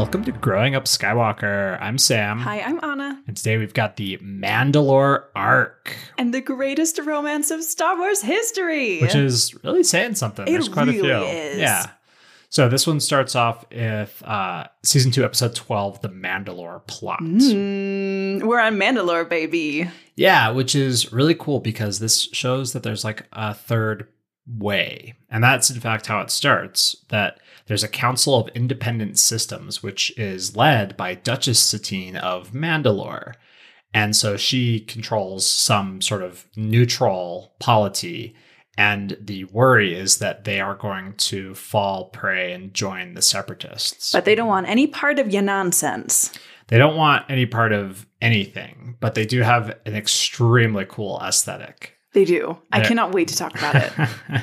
Welcome to Growing Up Skywalker. I'm Sam. Hi, I'm Anna. And today we've got the Mandalore arc, And the greatest romance of Star Wars history. which is really saying something. It There's quite really a few. is. Yeah. So this one starts off with uh, season two, episode 12, The Mandalore Plot. Mm, we're on Mandalore, baby. Yeah, which is really cool because this shows that there's like a third way. And that's in fact how it starts that there's a Council of Independent Systems, which is led by Duchess Satine of Mandalore. And so she controls some sort of neutral polity. And the worry is that they are going to fall prey and join the separatists. But they don't want any part of your nonsense. They don't want any part of anything, but they do have an extremely cool aesthetic. They do. I cannot wait to talk about it.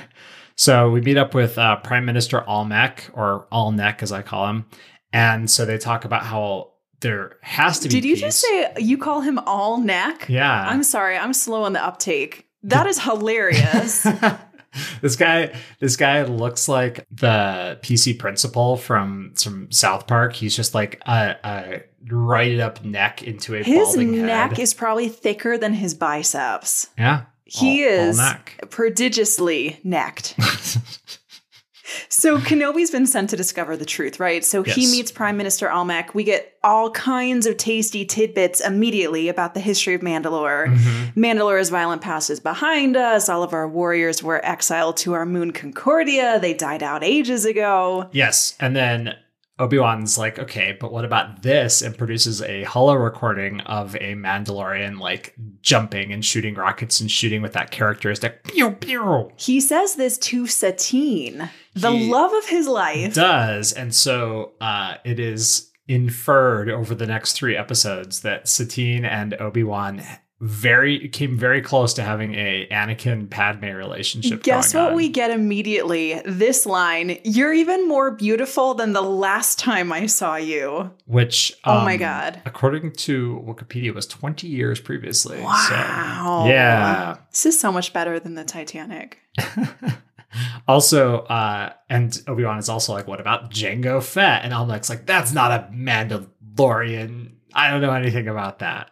so we meet up with uh, Prime Minister Almec, or Alnec as I call him. And so they talk about how there has to be. Did you peace. just say you call him all neck? Yeah. I'm sorry, I'm slow on the uptake. That is hilarious. this guy this guy looks like the PC principal from from South Park. He's just like a, a righted up neck into a his balding neck head. is probably thicker than his biceps. yeah. He all- all is neck. prodigiously necked. So Kenobi's been sent to discover the truth, right? So he meets Prime Minister Almec. We get all kinds of tasty tidbits immediately about the history of Mandalore. Mhm. Mandalore's violent past is behind us. All of our warriors were exiled to our moon Concordia. They died out ages ago. Yes, and then Obi-Wan's like, okay, but what about this? And produces a holo recording of a Mandalorian like jumping and shooting rockets and shooting with that characteristic pew pew. He says this to Satine, the He love of his life. Does and so uh, it is inferred over the next three episodes that Satine and Obi-Wan very came very close to having a Anakin Padme relationship. Guess what on, we get immediately? This line You're even more beautiful than the last time I saw you. which Oh my um, God. according to Wikipedia was 20 years previously. Wow. So, yeah. This is so much better than the Titanic. also, uh, and Obi Wan is also like, "What about Jango Fett?" And Almec's like, "That's not a Mandalorian. I don't know anything about that."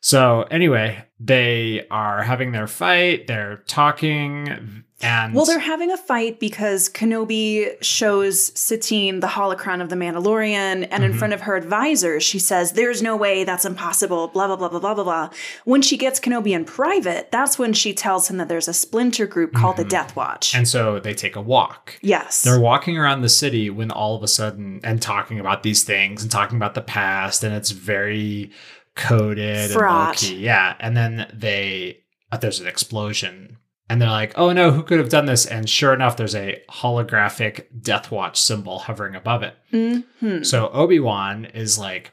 So anyway, they are having their fight. They're talking, and Well, they're having a fight because Kenobi shows Satine the holocron of the Mandalorian, and in Mhm. front of her advisors, she says, There's no way, that's impossible, blah, blah, blah, blah, blah, blah, blah. When she gets Kenobi in private, that's when she tells him that there's a splinter group called Mhm. the Death Watch. and so they take a walk. yes. They're walking around the city when all of a sudden and talking about these things and talking about the past, and it's very coded Fraught. and. Yeah. And then they uh, there's an explosion. And they're like, oh no, who could have done this? And sure enough, there's a holographic Death Watch symbol hovering above it. Mhm. So Obi-Wan is like,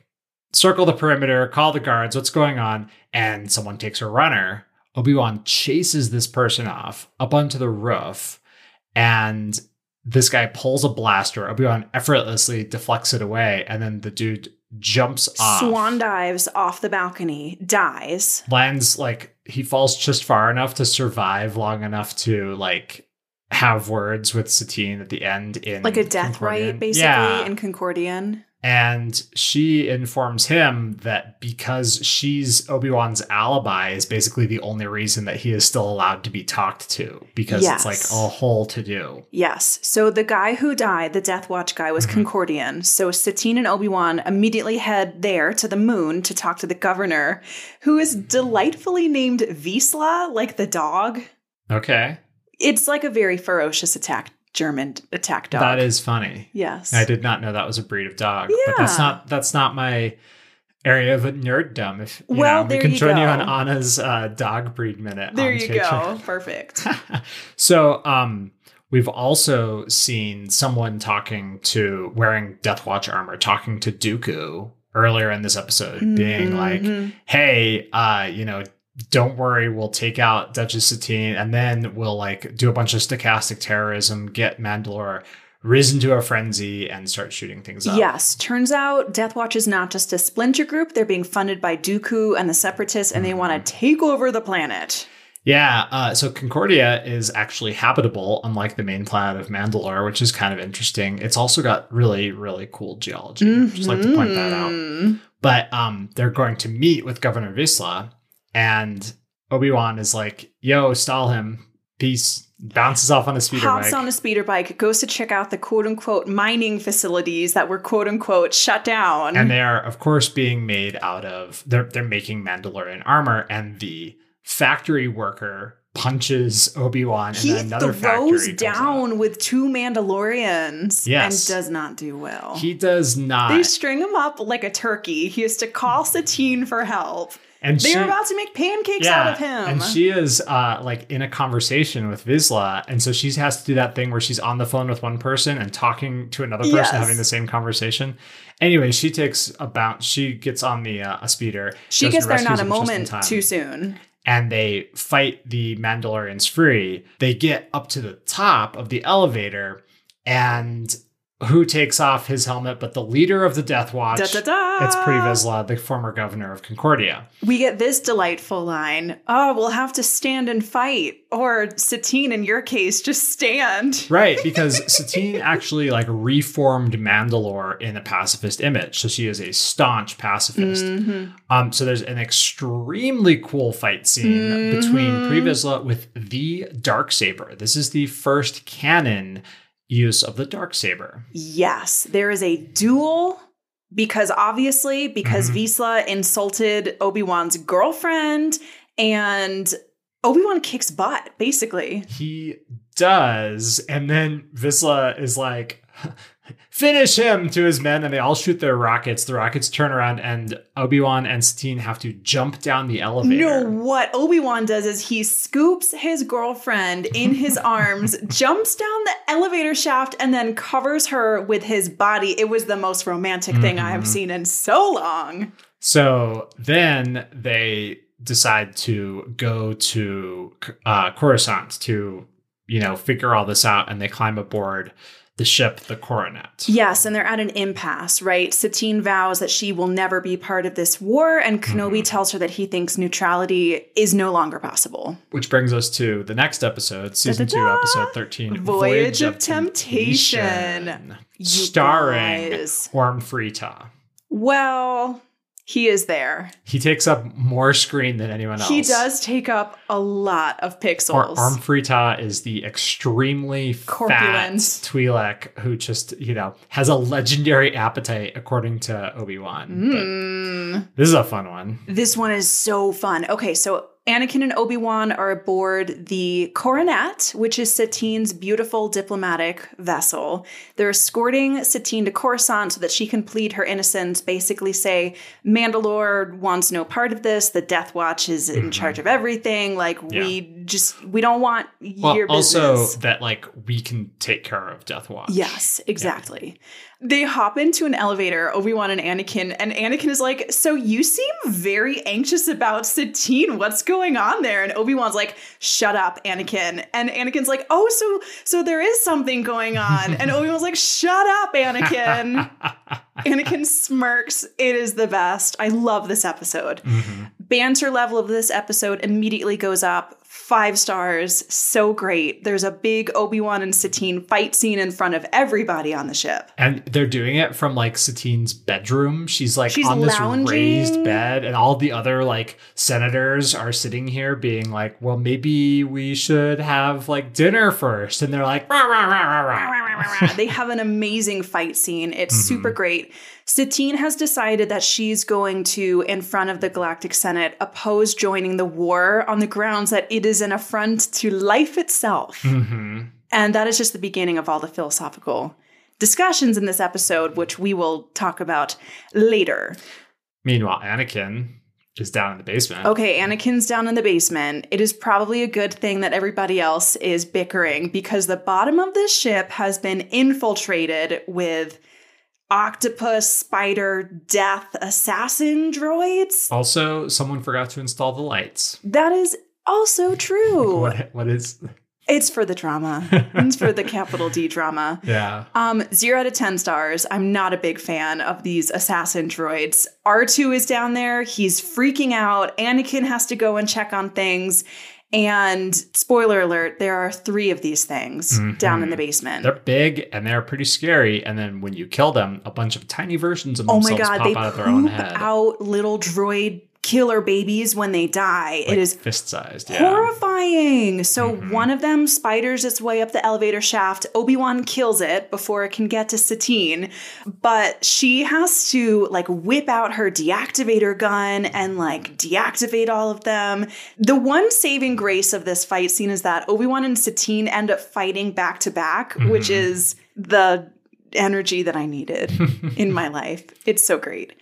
circle the perimeter, call the guards, what's going on? And someone takes a runner. Obi-Wan chases this person off up onto the roof, and this guy pulls a blaster. Obi-Wan effortlessly deflects it away, and then the dude jumps off. Swan dives off the balcony, dies. lands like he falls just far enough to survive long enough to like have words with Satine at the end in Like a death rite, basically, Yeah. in Concordian. And she informs him that because she's Obi Wan's alibi is basically the only reason that he is still allowed to be talked to because it's like a whole to do. Yes. So the guy who died, the Death Watch guy, was Mhm. Concordian. So Satine and Obi Wan immediately head there to the moon to talk to the governor, who is delightfully named Vizsla, like the dog. Okay. It's like a very ferocious attack, German attack dog. That is funny. Yes. I did not know that was a breed of dog. But that's not that's not my area of nerddom. If you Well, know, there we can you join you on Anna's uh, dog breed minute. There you go. Perfect. so um we've also seen someone talking to wearing death watch armor talking to dooku earlier in this episode being like Mhm. hey uh you know don't worry we'll take out duchess satine and then we'll like do a bunch of stochastic terrorism get mandalore risen to a frenzy and start shooting things up Yes, turns out Death Watch is not just a splinter group. They're being funded by Dooku and the Separatists, and they want to take over the planet. Yeah, uh, so Concordia is actually habitable, unlike the main planet of Mandalore, which is kind of interesting. It's also got really, really cool geology. Just like to point that out. Mhm. But um, they're going to meet with Governor Vizsla, and Obi Wan is like, "Yo, stall him, peace." Bounces off on a speeder Hops bike. on a speeder bike, goes to check out the quote unquote mining facilities that were quote unquote shut down. and they are of course being made out of they're they're making Mandalorian armor and the factory worker punches Obi-Wan and he then another throws down with two Mandalorians Yes. and does not do well. He does not they string him up like a turkey. He has to call Satine for help. And They she, about to make pancakes yeah, out of him. And she is uh like in a conversation with Vizsla and so she has to do that thing where she's on the phone with one person and talking to another person Yes. having the same conversation. Anyway, she takes a bounce. She gets on the uh, a speeder. she gets there not a him just in moment too soon. and they fight the Mandalorians free. They get up to the top of the elevator, and who takes off his helmet but the leader of the Death Watch? Da, da, da. It's Pre Vizsla, the former governor of Concordia. We get this delightful line. Oh, we'll have to stand and fight. Or Satine, in your case, just stand. Right, because Satine actually like reformed Mandalore in a pacifist image. So she is a staunch pacifist. Mhm. Um, so there's an extremely cool fight scene between Pre Vizsla with the dark saber. This is the first canon use of the dark saber. Yes, there is a duel because obviously, because Mhm. Vizsla insulted Obi Wan's girlfriend and Obi Wan kicks butt, basically. He does, and then Vizsla is like, "Finish him!" to his men, and they all shoot their rockets. The rockets turn around, and Obi Wan and Satine have to jump down the elevator. No, what Obi Wan does is he scoops his girlfriend in his arms, jumps down the elevator shaft, and then covers her with his body. It was the most romantic thing I have Mhm. seen in so long. So then they decide to go to uh, Coruscant to, you know, figure all this out, and they climb aboard the ship, the Coronet. Yes, and they're at an impasse, right? Satine vows that she will never be part of this war, and Kenobi mm-hmm. tells her that he thinks neutrality is no longer possible. Which brings us to the next episode, season two, Da-da-da! episode 13 Voyage of Temptation. You starring. Orn Free Taa. Well, he is there. He takes up more screen than anyone else. He does take up a lot of pixels. Orm Frita is the extremely Corpulent. fat Twi'lek who just, you know, has a legendary appetite according to Obi-Wan. Mm. This is a fun one. This one is so fun. Okay, so Anakin and Obi Wan are aboard the Coronet, which is Satine's beautiful diplomatic vessel. They're escorting Satine to Coruscant so that she can plead her innocence, basically say, Mandalore wants no part of this. The Death Watch is in Mhm. charge of everything. Like, Yeah. we just, we don't want Well, your business. also that like we can take care of Death Watch. Yes, exactly. They hop into an elevator, Obi Wan and Anakin, and Anakin is like, So you seem very anxious about Satine. What's going on there? And Obi Wan's like, Shut up, Anakin. And Anakin's like, Oh, so so there is something going on. And Obi Wan's like, Shut up, Anakin. Anakin smirks. It is the best. I love this episode. Mhm. Banter level of this episode immediately goes up. Five stars. So great. There's a big Obi Wan and Satine fight scene in front of everybody on the ship. And they're doing it from like Satine's bedroom. She's like She's on this lounging. raised bed, and all the other like senators are sitting here being like, well, maybe we should have like dinner first. And they're like, rah, rah, rah, rah, rah. they have an amazing fight scene. It's Mhm. super great. Satine has decided that she's going to, in front of the Galactic Senate, oppose joining the war on the grounds that it is an affront to life itself. Mhm. And that is just the beginning of all the philosophical discussions in this episode, which we will talk about later. Meanwhile, Anakin is down in the basement. Okay, Anakin's down in the basement. It is probably a good thing that everybody else is bickering because the bottom of this ship has been infiltrated with octopus, spider, death, assassin droids. Also, someone forgot to install the lights. That is also true. What, what is? It's for the drama. It's for the capital D drama. Yeah. Um, zero out of 10 stars. I'm not a big fan of these assassin droids. R2 is down there. He's freaking out. Anakin has to go and check on things. And spoiler alert, there are three of these things mm-hmm. down in the basement. They're big and they're pretty scary. And then when you kill them, a bunch of tiny versions of oh themselves my god, pop they out of their own head. out little droid killer babies when they die. like it is fist sized. Yeah. Mm-hmm. horrifying. So one of them spiders its way up the elevator shaft. Obi-Wan kills it before it can get to Satine, but she has to like whip out her deactivator gun and like deactivate all of them. The one saving grace of this fight scene is that Obi-Wan and Satine end up fighting back to back, which is the energy that I needed in my life. It's so great.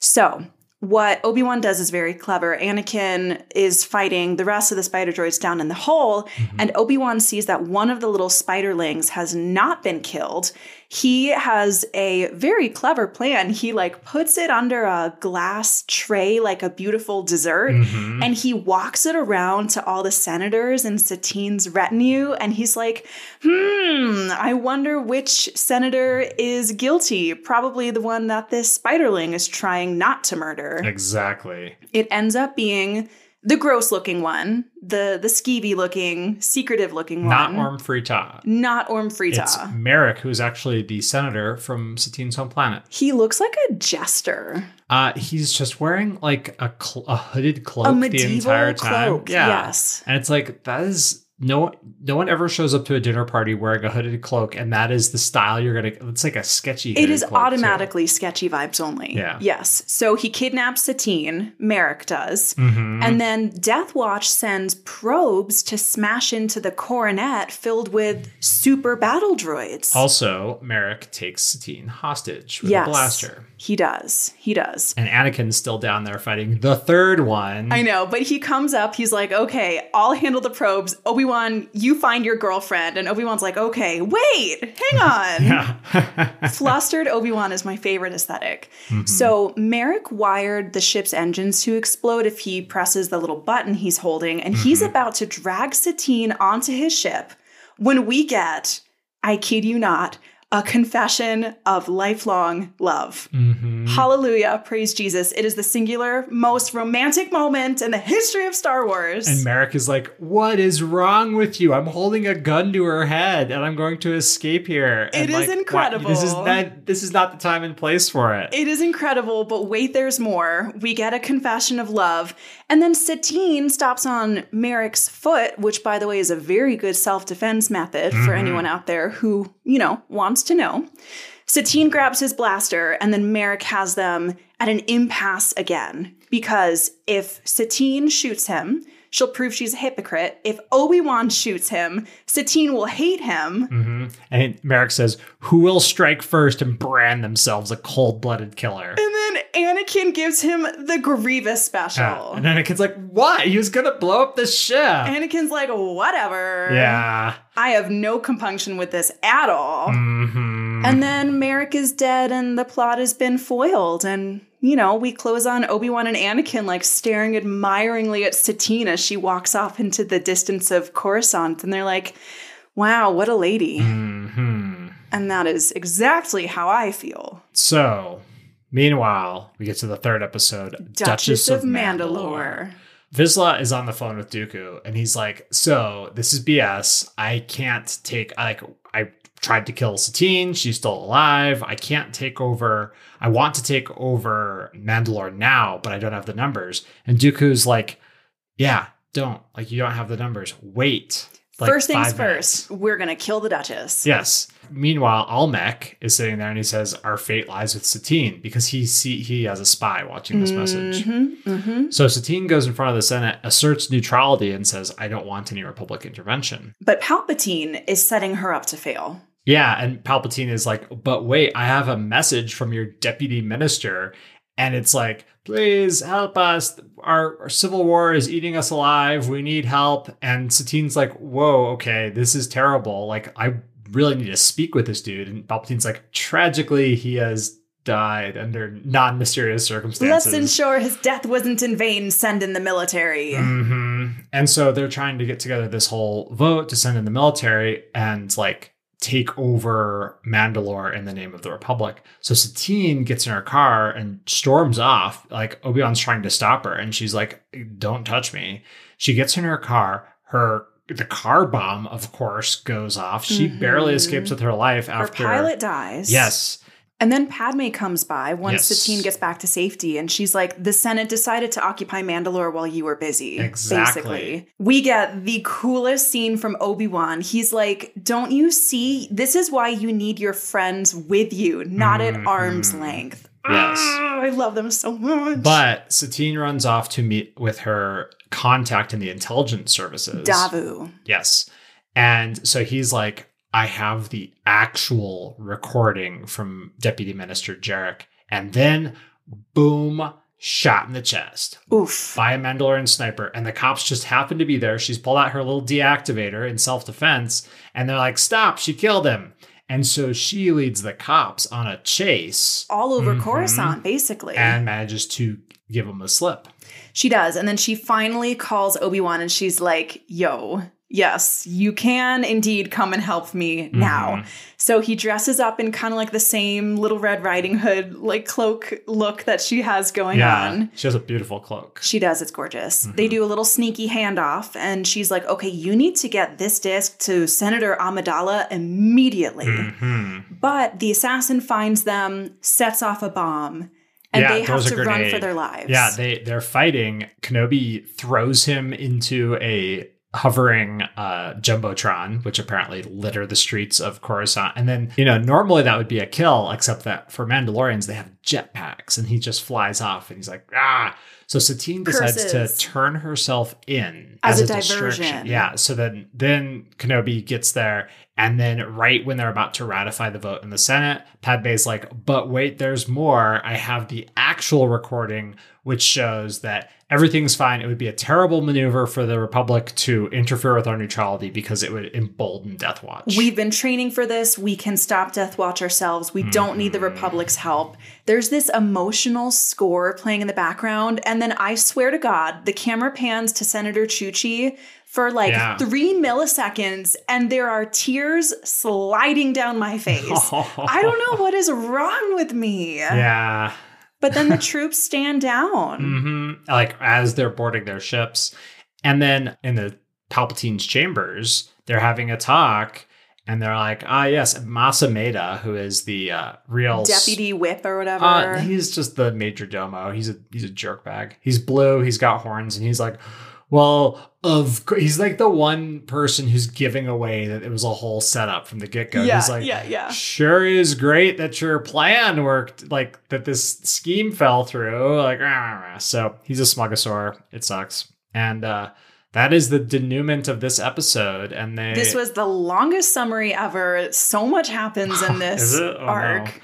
So, what Obi Wan does is very clever. Anakin is fighting the rest of the spider droids down in the hole, mm-hmm. and Obi Wan sees that one of the little spiderlings has not been killed. He has a very clever plan. He like puts it under a glass tray like a beautiful dessert, Mhm. and he walks it around to all the senators and Satine's retinue, and he's like, hmm, I wonder which senator is guilty. Probably the one that this spiderling is trying not to murder. Exactly. It ends up being the gross looking one, the the skeevy looking, secretive looking one. Not one. Orm Frita. Not Orn Free Taa. It's Merrik, who's actually the senator from Satine's home planet. he looks like a jester. Uh, he's just wearing like a, cl- a hooded cloak A the medieval entire time. cloak, Yeah. yes. And it's like that is no no one ever shows up to a dinner party wearing a hooded cloak, and that is the style you're gonna. It's like a sketchy. it is is too. automatically sketchy vibes only. Yeah. Yes. So he kidnaps Satine, Merrik does. Mhm. And then Death Watch sends probes to smash into the coronet filled with super battle droids. Also, Merrik takes Satine hostage with yes. a blaster, He does. He does. and Anakin's still down there fighting the third one. I know, but he comes up, he's like, okay, I'll handle the probes. Obi-Wan, you find your girlfriend. And Obi-Wan's like, okay, wait, hang on. Flustered Obi-Wan is my favorite esthetic mm-hmm. So Merrik wired the ship's engines to explode if he presses the little button he's holding, and he's mm-hmm. about to drag Satine onto his ship when we get, I kid you not, a confession of lifelong love. Mhm. Hallelujah, praise Jesus. It is the singular most romantic moment in the history of Star Wars. And Merrik is like, "What is wrong with you? I'm holding a gun to her head, and I'm going to escape here." And It is like, incredible. This is not. This is not the time and place for it. It is incredible, but wait, there's more. We get a confession of love. And then Satine stops on Merrik's foot, which, by the way, is a very good self defense method for mm-hmm. anyone out there who, you know, wants to know. Satine grabs his blaster, and then Merrik has them at an impasse again. Because if Satine shoots him, she'll prove she's a hypocrite. If Obi Wan shoots him, Satine will hate him. Mhm. And Merrik says, "Who will strike first and brand themselves a cold-blooded killer?" And then Anakin gives him the Grievous special. Yeah. And kid's like, "What? He was gonna blow up the ship." Anakin's like, whatever. yeah. I have no compunction with this at all. hmm And then Merrik is dead and the plot has been foiled. And, you know, we close on Obi Wan and Anakin like staring admiringly at Satine as she walks off into the distance of Coruscant. And they're like, wow, what a lady. hmm And that is exactly how I feel. So, meanwhile, we get to the third episode, Duchess, of, Mandalore. Vizsla is on the phone with Dooku, and he's like, "So this is BS. I can't take like I tried to kill Satine. She's still alive. I can't take over. I want to take over Mandalore now, but I don't have the numbers." And Dooku's like, "Yeah, don't like you don't have the numbers. Wait." like, first things five minutes." first, we're going to kill the Duchess. Yes. Meanwhile, Almec is sitting there and he says, "Our fate lies with Satine," because he see he has a spy watching this message. Mm-hmm, mm-hmm. So Satine goes in front of the Senate, asserts neutrality, and says, "I don't want any Republic intervention." But Palpatine is setting her up to fail. Yeah, and Palpatine is like, "But wait, I have a message from your deputy minister." And it's like, please help us. Our, our civil war is eating us alive. We need help. And Satine's like, whoa, okay, this is terrible. Like, I really need to speak with this dude. And Palpatine's like, tragically, he has died under non mysterious circumstances. Let's ensure his death wasn't in vain. Send in the military. hmm And so they're trying to get together this whole vote to send in the military and like take over Mandalore in the name of the Republic. So Satine gets in her car and storms off. Like Obi Wan's trying to stop her, and she's like, "Don't touch me." She gets in her car. Her the car bomb, of course, goes off. She barely Mhm. escapes with her life Her after. pilot dies. Yes. And then Padme comes by once Yes. Satine gets back to safety, and she's like, "The Senate decided to occupy Mandalore while you were busy." Exactly. Basically, we get the coolest scene from Obi Wan. He's like, "Don't you see? This is why you need your friends with you, not at arm's length." Yes. Ah, I love them so much. But Satine runs off to meet with her contact in the intelligence services. Davu. Yes. And so he's like, I have the actual recording from Deputy Minister Jarek. And then, boom, shot in the chest Oof. by a Mandalorian sniper. And the cops just happen to be there. She's pulled out her little deactivator in self defense. And they're like, stop, she killed him. And so she leads the cops on a chase All over Mhm. Coruscant, basically. and manages to give him a slip. She does. And then she finally calls Obi Wan and she's like, yo, yes, you can indeed come and help me now. Mhm. So he dresses up in kind of like the same little Red Riding Hood, like cloak look that she has going Yeah. on. She has a beautiful cloak. She does. It's gorgeous. Mhm. They do a little sneaky handoff, and she's like, okay, you need to get this disc to Senator Amidala immediately. Mhm. But the assassin finds them, sets off a bomb, and Yeah, they have to run for their lives. Yeah, they they're fighting. Kenobi throws him into a hovering uh jumbotron, which apparently litter the streets of Coruscant. And then, you know, normally that would be a kill, except that for Mandalorians they have jetpacks, and he just flies off, and he's like, ah. So Satine decides Curses. to turn herself in As a distraction. diversion. Yeah. So then then Kenobi gets there, and then right when they're about to ratify the vote in the Senate, Padme's like, but wait, there's more. I have the actual recording, which shows that everything's fine. It would be a terrible maneuver for the Republic to interfere with our neutrality because it would embolden Death Watch. We've been training for this. We can stop Death Watch ourselves. We don't need the Mhm. Republic's help. There's this emotional score playing in the background. And then I swear to God, the camera pans to Senator Chuchi for like Yeah. three milliseconds, and there are tears sliding down my face. I don't know what is wrong with me. Yeah. But then the troops stand down. hmm Like as they're boarding their ships. And then in the Palpatine's chambers, they're having a talk and they're like, ah, yes, Mas Amedda, who is the uh, real Deputy whip or whatever. Uh, he's just the major domo. He's a he's a jerkbag. He's blue. He's got horns, and he's like, well, of course, he's like the one person who's giving away that it was a whole setup from the get go. yeah, he's like, yeah, yeah. sure is great that your plan worked, like that this scheme fell through. Like, rah, rah, rah. so he's a smugosaur. It sucks, and uh, that is the denouement of this episode. And they This was the longest summary ever. So much happens in this? Oh, no. arc.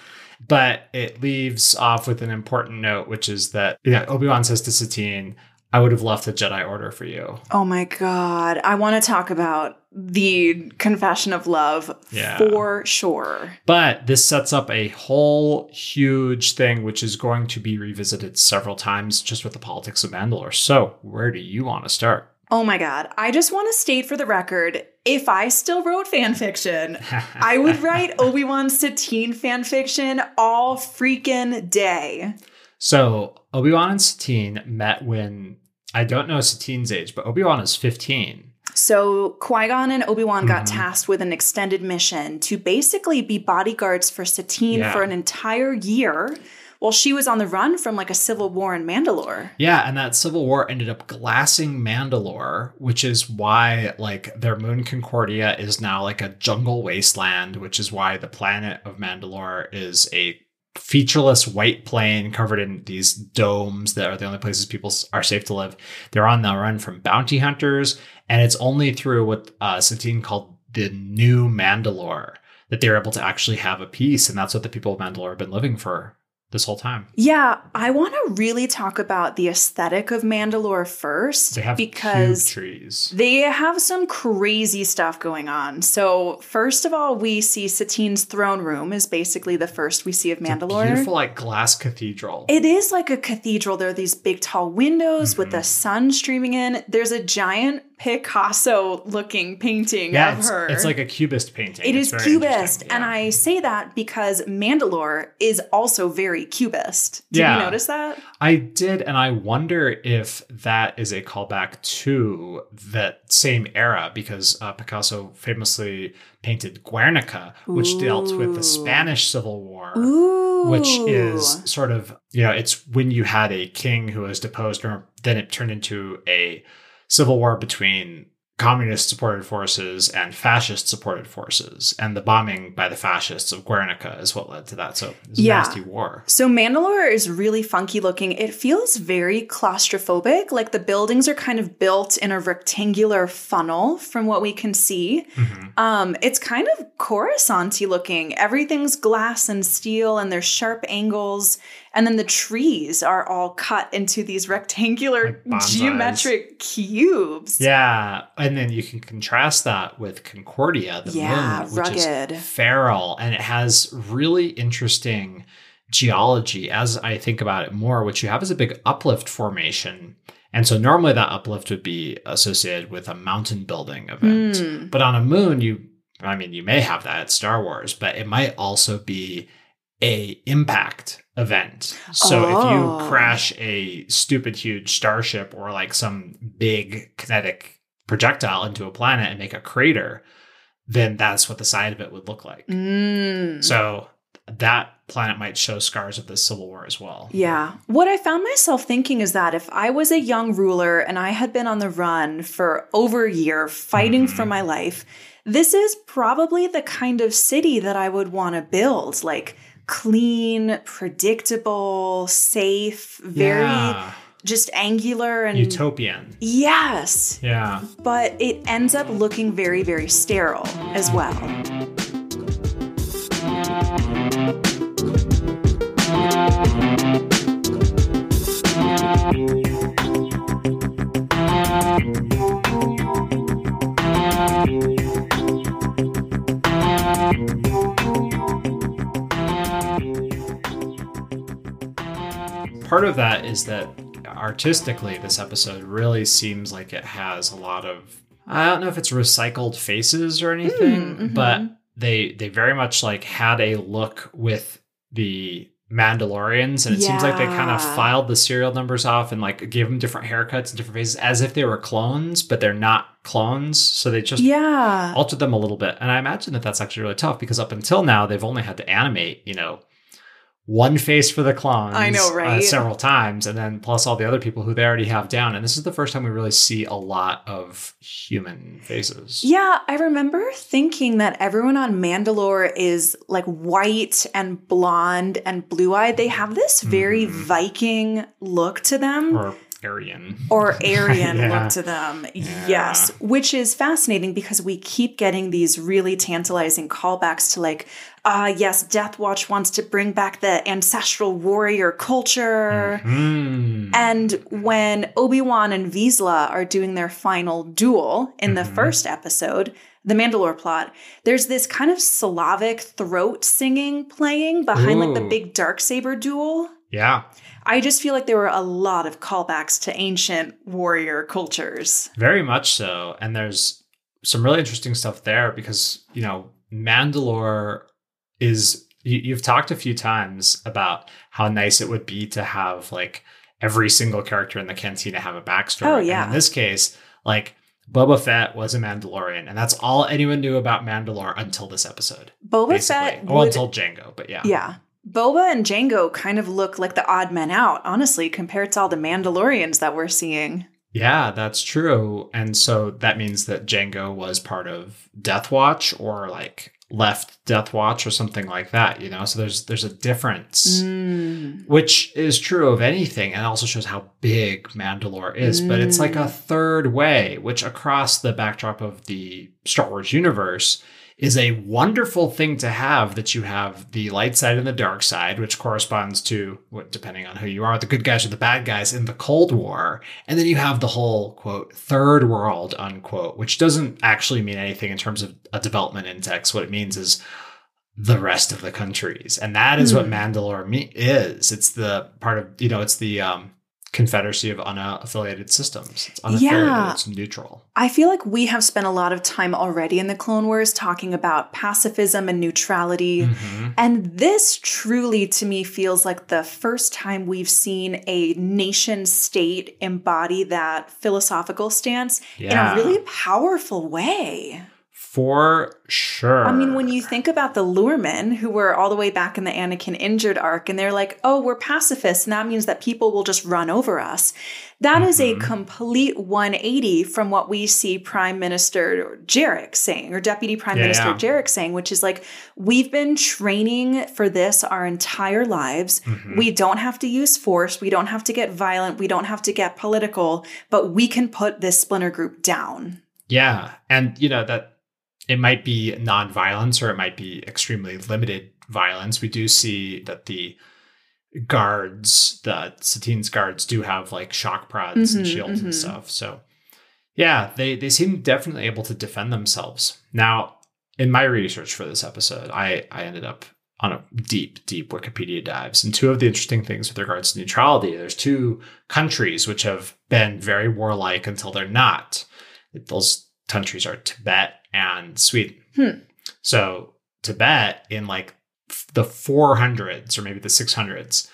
But it leaves off with an important note, which is that yeah, Obi Wan says to Satine, "I would have left the Jedi Order for you." Oh my god. I want to talk about the confession of love Yeah. for sure. But this sets up a whole huge thing, which is going to be revisited several times, just with the politics of Mandalore. So, where do you want to start? Oh my god. I just want to state for the record if I still wrote fan fiction, I would write Obi Wan Satine fan fiction all freaking day. So Obi Wan and Satine met when I don't know Satine's age, but Obi Wan is fifteen. So Qui Gon and Obi Wan got Mhm. tasked with an extended mission to basically be bodyguards for Satine Yeah. for an entire year while she was on the run from like a civil war in Mandalore. Yeah, and that civil war ended up glassing Mandalore, which is why like their moon Concordia is now like a jungle wasteland, which is why the planet of Mandalore is a featureless white plain covered in these domes that are the only places people are safe to live. They're on the run from bounty hunters, and it's only through what uh, Satine called the new Mandalore that they're able to actually have a peace, and that's what the people of Mandalore have been living for this whole time. Yeah, I want to really talk about the aesthetic of Mandalore first They have because trees. They have some crazy stuff going on. So, first of all, we see Satine's throne room is basically the first we see of It's a Mandalore. beautiful like glass cathedral. It is like a cathedral. There are these big tall windows with Mhm. the sun streaming in. There's a giant Picasso looking painting Yeah, of it's, her. it's like a cubist painting. It It's is cubist, interesting, and. I say that because Mandalore is also very cubist. Did Yeah. you notice that? I did, and I wonder if that is a callback to that same era because uh, Picasso famously painted Guernica, which dealt with the Spanish Civil War. Ooh, Which is sort of, you know, it's when you had a king who was deposed, or then it turned into a civil war between communist supported forces and fascist supported forces. And the bombing by the fascists of Guernica is what led to that. So it was a Yeah. nasty war. So Mandalore is really funky looking. It feels very claustrophobic. Like the buildings are kind of built in a rectangular funnel from what we can see. Mhm. Um, it's kind of Coruscant-y looking. Everything's glass and steel, and there's sharp angles. And then the trees are all cut into these rectangular Like geometric cubes. Yeah, and then you can contrast that with Concordia, the Yeah, moon, which rugged. is feral, and it has really interesting geology. As I think about it more, what you have is a big uplift formation, and so normally that uplift would be associated with a mountain building event. Hmm. But on a moon, you, I mean, you may have that at Star Wars, but it might also be a impact event. So if Oh. you crash a stupid huge starship or like some big kinetic projectile into a planet and make a crater, then that's what the side of it would look like. Mm. So that planet might show scars of the Civil War as well. Yeah. What I found myself thinking is that if I was a young ruler and I had been on the run for over a year fighting for Mhm. my life, this is probably the kind of city that I would want to build. Like clean, predictable, safe, very Yeah. just angular and utopian. Yes. Yeah. But it ends up looking very, very sterile as well. Part of that is that artistically this episode really seems like it has a lot of i don't know if it's recycled faces or anything Mm, mhm. but they they very much like had a look with the mandalorians and it seems like they kind of filed the serial numbers off and like gave them different haircuts and different faces as if they were clones but they're not clones so they just Yeah. altered them a little bit. And I imagine that that's actually really tough because up until now, they've only had to animate, you know, one face for the clones. I know, uh, right? several times, and then plus all the other people who they already have down. And this is the first time we really see a lot of human faces. Yeah, I remember thinking that everyone on Mandalore is like white and blonde and blue eyed. They have this very Mhm. Viking look to them. Or Aryan. or Aryan Yeah. look to them. Yeah. Yes, which is fascinating because we keep getting these really tantalizing callbacks to like, uh yes, Death Watch wants to bring back the ancestral warrior culture. Mhm. And when Obi-Wan and Vizsla are doing their final duel in the Mhm. first episode, the Mandalore plot, there's this kind of Slavic throat singing playing behind like the big dark saber duel. yeah, I just feel like there were a lot of callbacks to ancient warrior cultures. very much so. And there's some really interesting stuff there because, you know, Mandalore is you, you've talked a few times about how nice it would be to have like every single character in the cantina have a backstory. Oh, And yeah. in this case, like Boba Fett was a Mandalorian, and that's all anyone knew about Mandalore until this episode. Boba Basically. Fett well, would, until Jango, but yeah. yeah. Boba and Jango kind of look like the odd men out, honestly, compared to all the Mandalorians that we're seeing. Yeah, that's true. And so that means that Django was part of Death Watch or like left Death Watch or something like that, you know? So there's there's a difference. Mm. Which is true of anything and also shows how big Mandalore is, but it's like a Mm. third way, which across the backdrop of the Star Wars universe is a wonderful thing to have that you have the light side and the dark side, which corresponds to what, depending on who you are, the good guys or the bad guys in the Cold War. And then you have the whole quote, third world, unquote, which doesn't actually mean anything in terms of a development index. What it means is the rest of the countries. And that is what Hmm. Mandalore me- is. It's the part of, you know, it's the, um, confederacy of unaffiliated systems. It's unaffiliated, Yeah. it's neutral. I feel like we have spent a lot of time already in the Clone Wars talking about pacifism and neutrality. Mhm. And this truly, to me, feels like the first time we've seen a nation state embody that philosophical stance in a really powerful way. For sure. I mean, when you think about the Lurmen, who were all the way back in the Anakin injured arc, and they're like, oh, we're pacifists, and that means that people will just run over us. That is a Mhm. complete 180 from what we see Prime Minister Jarek saying, or Deputy Prime Yeah, Minister yeah. Jarek saying, which is like, we've been training for this our entire lives. Mhm. We don't have to use force. We don't have to get violent. We don't have to get political, but we can put this splinter group down. Yeah. And, you know, that it might be non-violence or it might be extremely limited violence. We do see that the guards, the Satine's guards do have like shock prods and Mhm, shields and mhm. stuff. So yeah, they they seem definitely able to defend themselves. Now, in my research for this episode, I I ended up on a deep, deep Wikipedia dives. And two of the interesting things with regards to neutrality, there's two countries which have been very warlike until they're not. Those countries are Tibet and Sweden. Hmm. So Tibet in like the 400s or maybe the 600s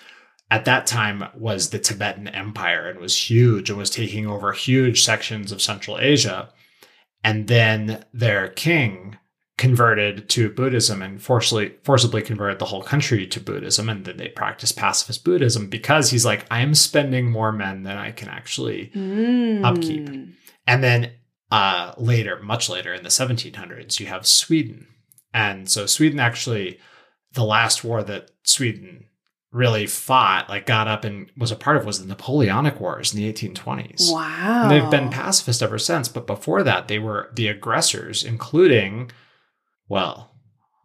at that time was the Tibetan Empire and was huge and was taking over huge sections of Central Asia. And then their king converted to Buddhism and forcibly forcibly converted the whole country to Buddhism. And then they practiced pacifist Buddhism because he's like, I am spending more men than I can actually Upkeep. Mm. and then uh, later, much later in the 1700s, you have Sweden. And so Sweden actually, the last war that Sweden really fought, like got up and was a part of, was the Napoleonic Wars in the 1820s. Wow. And they've been pacifist ever since. But before that, they were the aggressors, including, well,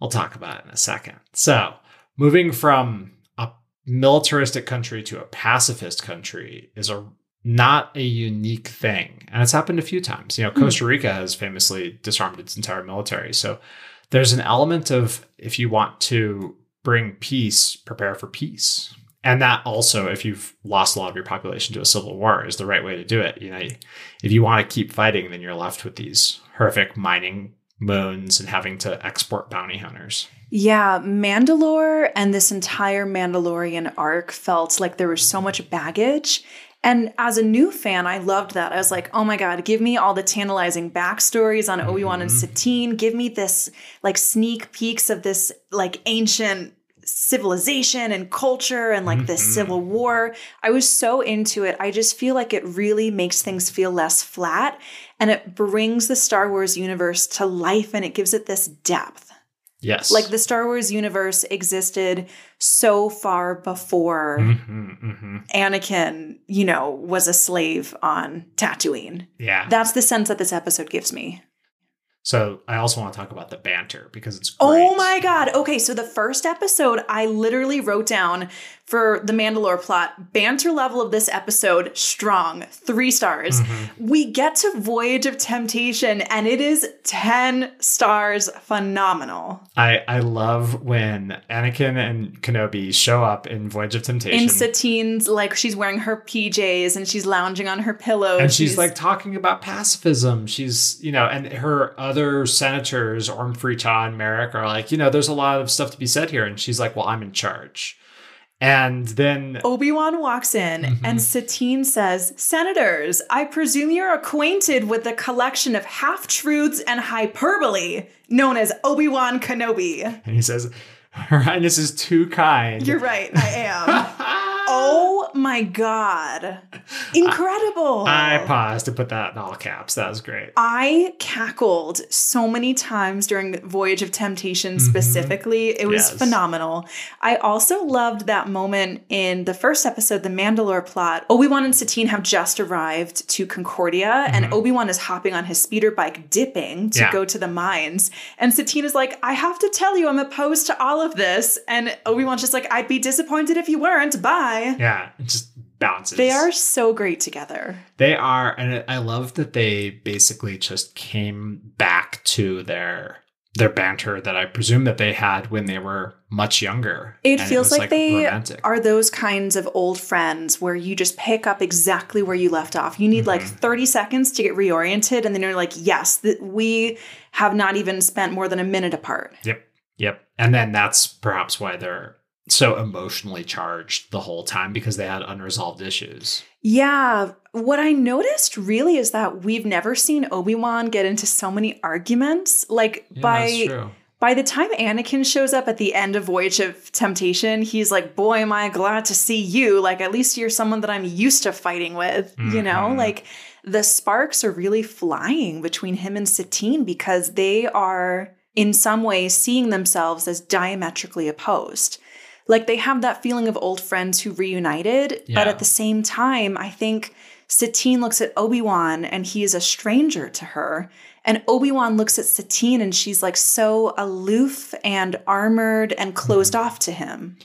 I'll talk about it in a second. So moving from a militaristic country to a pacifist country is a not a unique thing. And it's happened a few times. You know, hmm. Costa Rica has famously disarmed its entire military. So there's an element of if you want to bring peace, prepare for peace. And that also, if you've lost a lot of your population to a civil war, is the right way to do it. You know, if you want to keep fighting, then you're left with these horrific mining moons and having to export bounty hunters. Yeah, Mandalore and this entire Mandalorian arc felt like there was so much baggage. And as a new fan, I loved that. I was like, oh my God, give me all the tantalizing backstories on Obi Wan and. Satine. Give me this like sneak peeks of this like ancient civilization and culture and like this Mhm. civil war. I was so into it. I just feel like it really makes things feel less flat and it brings the Star Wars universe to life and it gives it this depth. Yes. Like the Star Wars universe existed so far before Mhm, mhm. Anakin, you know, was a slave on Tatooine. Yeah. That's the sense that this episode gives me. So I also want to talk about the banter because it's great. Oh my god. Okay, so the first episode I literally wrote down for the Mandalore plot, banter level of this episode strong, 3 stars. Mhm. We get to Voyage of Temptation and it is 10 stars phenomenal. I I love when Anakin and Kenobi show up in Voyage of Temptation. In Satine's like she's wearing her PJs and she's lounging on her pillow. and she's, like talking about pacifism. She's, you know, and her other senators, Orn Free Taa and Merrik, are like, you know, there's a lot of stuff to be said here. And she's like, well, I'm in charge. And then Obi-Wan walks in Mhm. and Satine says, Senators, I presume you're acquainted with the collection of half-truths and hyperbole known as Obi-Wan Kenobi. and he says, Her Highness is too kind. You're right, I am. oh my god. Incredible. I paused to put that in all caps. That was great. I cackled so many times during Voyage of Temptation specifically. It was Yes. phenomenal. I also loved that moment in the first episode, the Mandalore plot. Obi-Wan and Satine have just arrived to Concordia, and Mhm. Obi-Wan is hopping on his speeder bike dipping to Yeah. go to the mines. And Satine is like, I have to tell you, I'm opposed to all of this. And Obi-Wan's just like, I'd be disappointed if you weren't. Bye. Yeah, it just bounces. They are so great together. They are, and I love that they basically just came back to their their banter that I presume that they had when they were much younger. It feels was, like, they romantic. are those kinds of old friends where you just pick up exactly where you left off. You need like Mhm. 30 seconds to get reoriented, and then you're like, yes, th- we have not even spent more than a minute apart. Yep. Yep. And then that's perhaps why they're so emotionally charged the whole time because they had unresolved issues. Yeah, what I noticed really is that we've never seen Obi-Wan get into so many arguments. Like Yeah, by by the time Anakin shows up at the end of Voyage of Temptation, he's like, "Boy, am I glad to see you. Like at least you're someone that I'm used to fighting with." You know, Mhm. like the sparks are really flying between him and Satine because they are in some ways seeing themselves as diametrically opposed. Like they have that feeling of old friends who reunited, but at the same time, I think Satine looks at Obi-Wan and he is a stranger to her. And Obi-Wan looks at Satine and she's like so aloof and armored and closed off to him.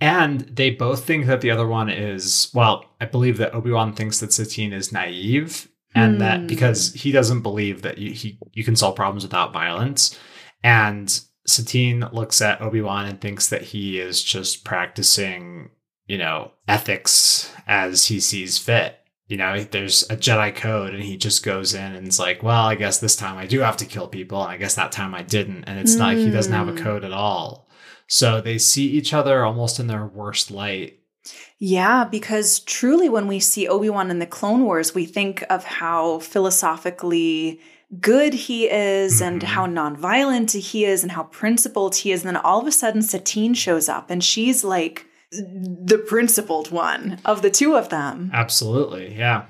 And they both think that the other one is, well, I believe that Obi-Wan thinks that Satine is naive and Hmm. that because he doesn't believe that you, he, you can solve problems without violence. And Satine looks at Obi-Wan and thinks that he is just practicing, you know, ethics as he sees fit. You know, there's a Jedi code and he just goes in and is like, well, I guess this time I do have to kill people. And I guess that time I didn't. And it's not, like he doesn't have a Hmm. code at all. So they see each other almost in their worst light. Yeah, because truly, when we see Obi Wan in the Clone Wars, we think of how philosophically good he is and Mhm. how nonviolent he is and how principled he is. And then all of a sudden, Satine shows up and she's like the principled one of the two of them. Absolutely. Yeah.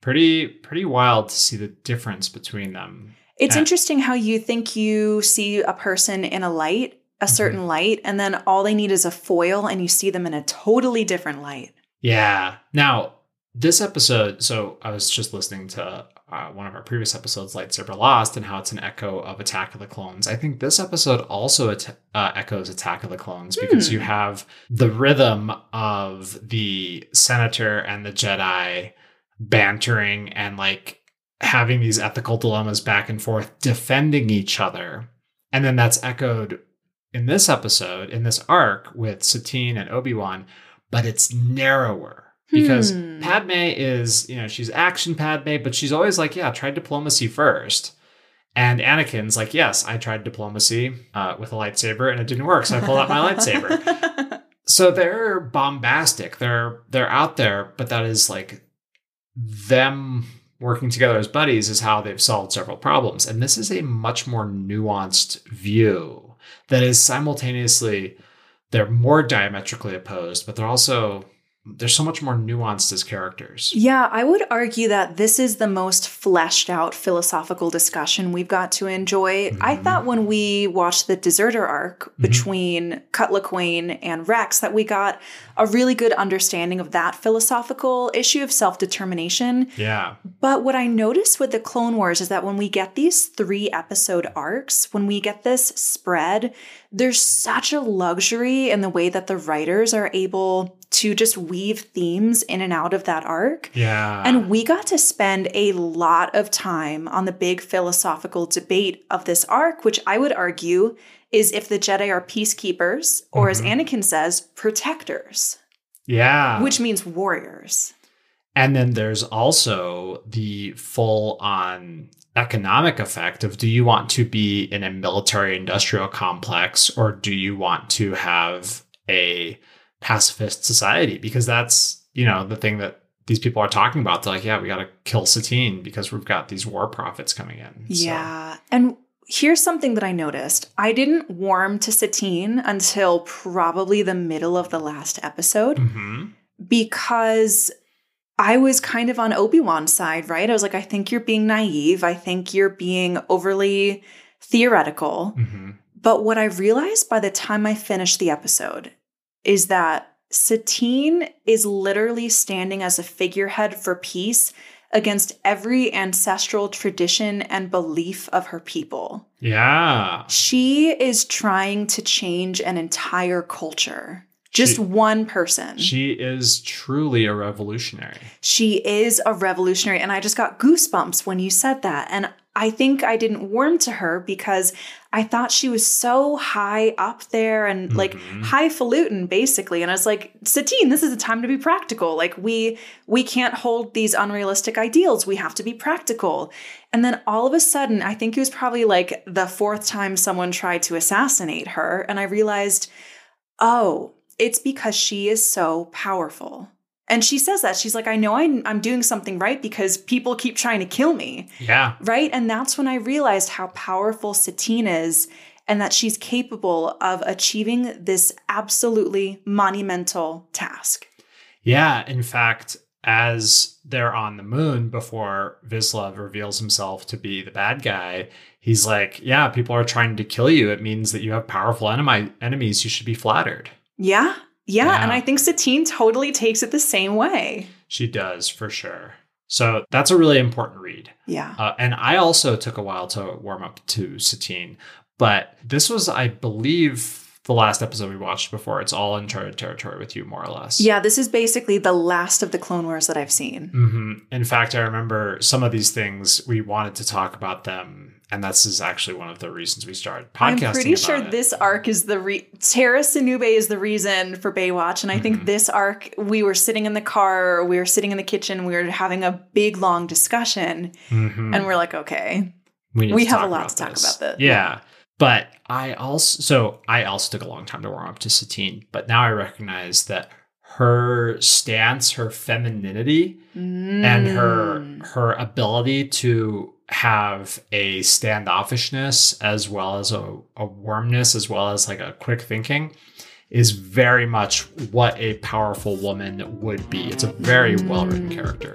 Pretty pretty wild to see the difference between them. It's interesting how you think you see a person in a light, a Mm-hmm. certain light, and then all they need is a foil and you see them in a totally different light. Yeah. Now, this episode, so I was just listening to uh, one of our previous episodes, Lightsaber Lost, and how it's an echo of Attack of the Clones. I think this episode also at- uh, echoes Attack of the Clones because Hmm. you have the rhythm of the Senator and the Jedi bantering and like having these ethical dilemmas back and forth, defending each other. And then that's echoed in this episode, in this arc with Satine and Obi-Wan, but it's narrower because Hmm. Padme is, you know, she's action Padme, but she's always like, yeah, try diplomacy first. And Anakin's like, yes, I tried diplomacy uh, with a lightsaber and it didn't work, so I pulled out my lightsaber. So they're bombastic. They're they're out there, but that is like them working together as buddies is how they've solved several problems. And this is a much more nuanced view that is simultaneously they're more diametrically opposed, but they're also they're so much more nuanced as characters. Yeah, I would argue that this is the most fleshed out philosophical discussion we've got to enjoy. I Mhm. thought when we watched the Deserter arc Mhm. between Cut Lawquane and Rex that we got a really good understanding of that philosophical issue of self determination. Yeah. But what I noticed with the Clone Wars is that when we get these three episode arcs, when we get this spread, there's such a luxury in the way that the writers are able to just weave themes in and out of that arc. Yeah. And we got to spend a lot of time on the big philosophical debate of this arc, which I would argue is if the Jedi are peacekeepers, or as Mhm. Anakin says, protectors, yeah. which means warriors. And then there's also the full on economic effect of do you want to be in a military industrial complex or do you want to have a pacifist society? Because that's, you know, the thing that these people are talking about. They're like, yeah, we got to kill Satine because we've got these war profits coming in. So- Yeah. And here's something that I noticed I didn't warm to Satine until probably the middle of the last episode Mhm. because I was kind of on Obi Wan's side, right? I was like, I think you're being naive. I think you're being overly theoretical. Mhm. But what I realized by the time I finished the episode is that Satine is literally standing as a figurehead for peace against every ancestral tradition and belief of her people. Yeah. She is trying to change an entire culture. Just She- one person. She is truly a revolutionary. She is a revolutionary. And I just got goosebumps when you said that. And I think I didn't warm to her because I thought she was so high up there and like Mhm. highfalutin basically. And I was like, Satine, this is a time to be practical. Like we we can't hold these unrealistic ideals. We have to be practical. And then all of a sudden, I think it was probably like the fourth time someone tried to assassinate her. And I realized, oh, it's because she is so powerful. And she says that. She's like, I know I'm, I'm doing something right because people keep trying to kill me. Yeah. Right. And that's when I realized how powerful Satine is and that she's capable of achieving this absolutely monumental task. Yeah. In fact, as they're on the moon before Vizsla reveals himself to be the bad guy, he's like, Yeah, people are trying to kill you. It means that you have powerful enemy- enemies. You should be flattered. Yeah. Yeah. Yeah. And I think Satine totally takes it the same way. She does for sure. So that's a really important read. Yeah. Uh, and I also took a while to warm up to Satine, but this was, I believe, the last episode we watched before. It's all uncharted territory with you, more or less. Yeah. This is basically the last of the Clone Wars that I've seen. hmm In fact, I remember some of these things we wanted to talk about them, and this is actually one of the reasons we started podcasting. I'm pretty sure it. this arc is the re- Tera Sinube is the reason for Baywatch, and I think Mhm. this arc we were sitting in the car, we were sitting in the kitchen, we were having a big long discussion, Mhm. and we're like, okay, need we have a lot to talk this. about this. Yeah. But I also so I also took a long time to warm up to Satine, but now I recognize that her stance, her femininity, and her Mm. her ability to have a standoffishness as well as a, a warmness as well as like a quick thinking is very much what a powerful woman would be. It's a very well written character.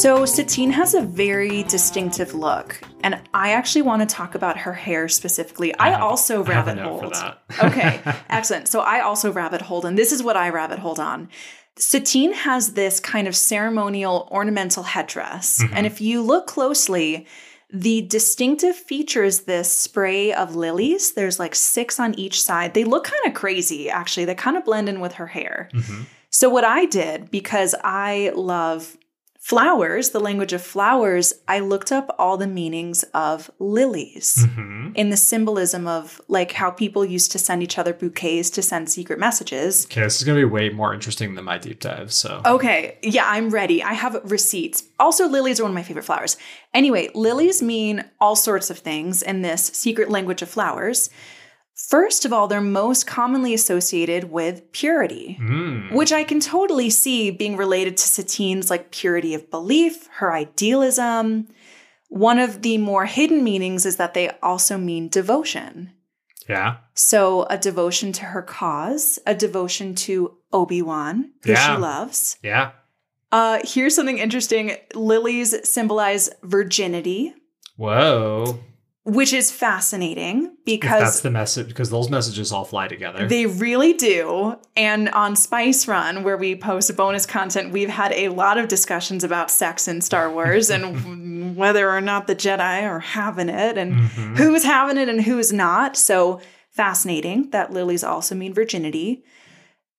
So Satine has a very distinctive look, and I actually want to talk about her hair specifically. I, also I have a rabbit hold. that. okay, excellent. So I also rabbit hold, and this is what I rabbit hold on. Satine has this kind of ceremonial ornamental headdress, Mhm. and if you look closely, the distinctive feature is this spray of lilies. There's like six on each side. They look kind of crazy, actually. They kind of blend in with her hair. Mhm. So, what I did, because I love flowers, the language of flowers, I looked up all the meanings of lilies Mhm. in the symbolism of like how people used to send each other bouquets to send secret messages. Okay, this is gonna be way more interesting than my deep dive. So Okay, yeah, I'm ready. I have receipts. Also, lilies are one of my favorite flowers. Anyway, lilies mean all sorts of things in this secret language of flowers. First of all, they're most commonly associated with purity. Mm. which I can totally see being related to Satine's like purity of belief, her idealism. One of the more hidden meanings is that they also mean devotion. yeah, So, a devotion to her cause, a devotion to Obi Wan, who Yeah. she loves. yeah. Uh, here's something interesting lilies symbolize virginity, Whoa. Which is fascinating If that's the message, because those messages all fly together. They really do. And on Spice Run, where we post bonus content, we've had a lot of discussions about sex in Star Wars and whether or not the Jedi are having it and Mhm. who's having it and who's not. So fascinating that lilies also mean virginity.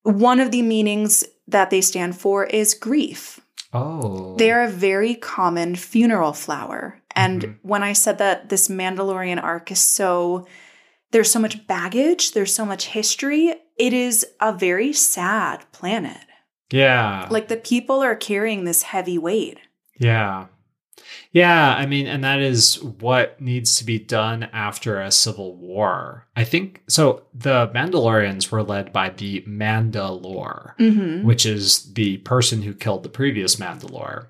One of the meanings that they stand for is grief. Oh, They're a very common funeral flower. And Mhm. when I said that this Mandalorian arc is so, there's so much baggage, there's so much history, it is a very sad planet. yeah, Like the people are carrying this heavy weight. yeah, yeah. I mean, and that is what needs to be done after a civil war. I think so. The Mandalorians were led by the Mandalore, Mm-hmm. which is the person who killed the previous Mandalore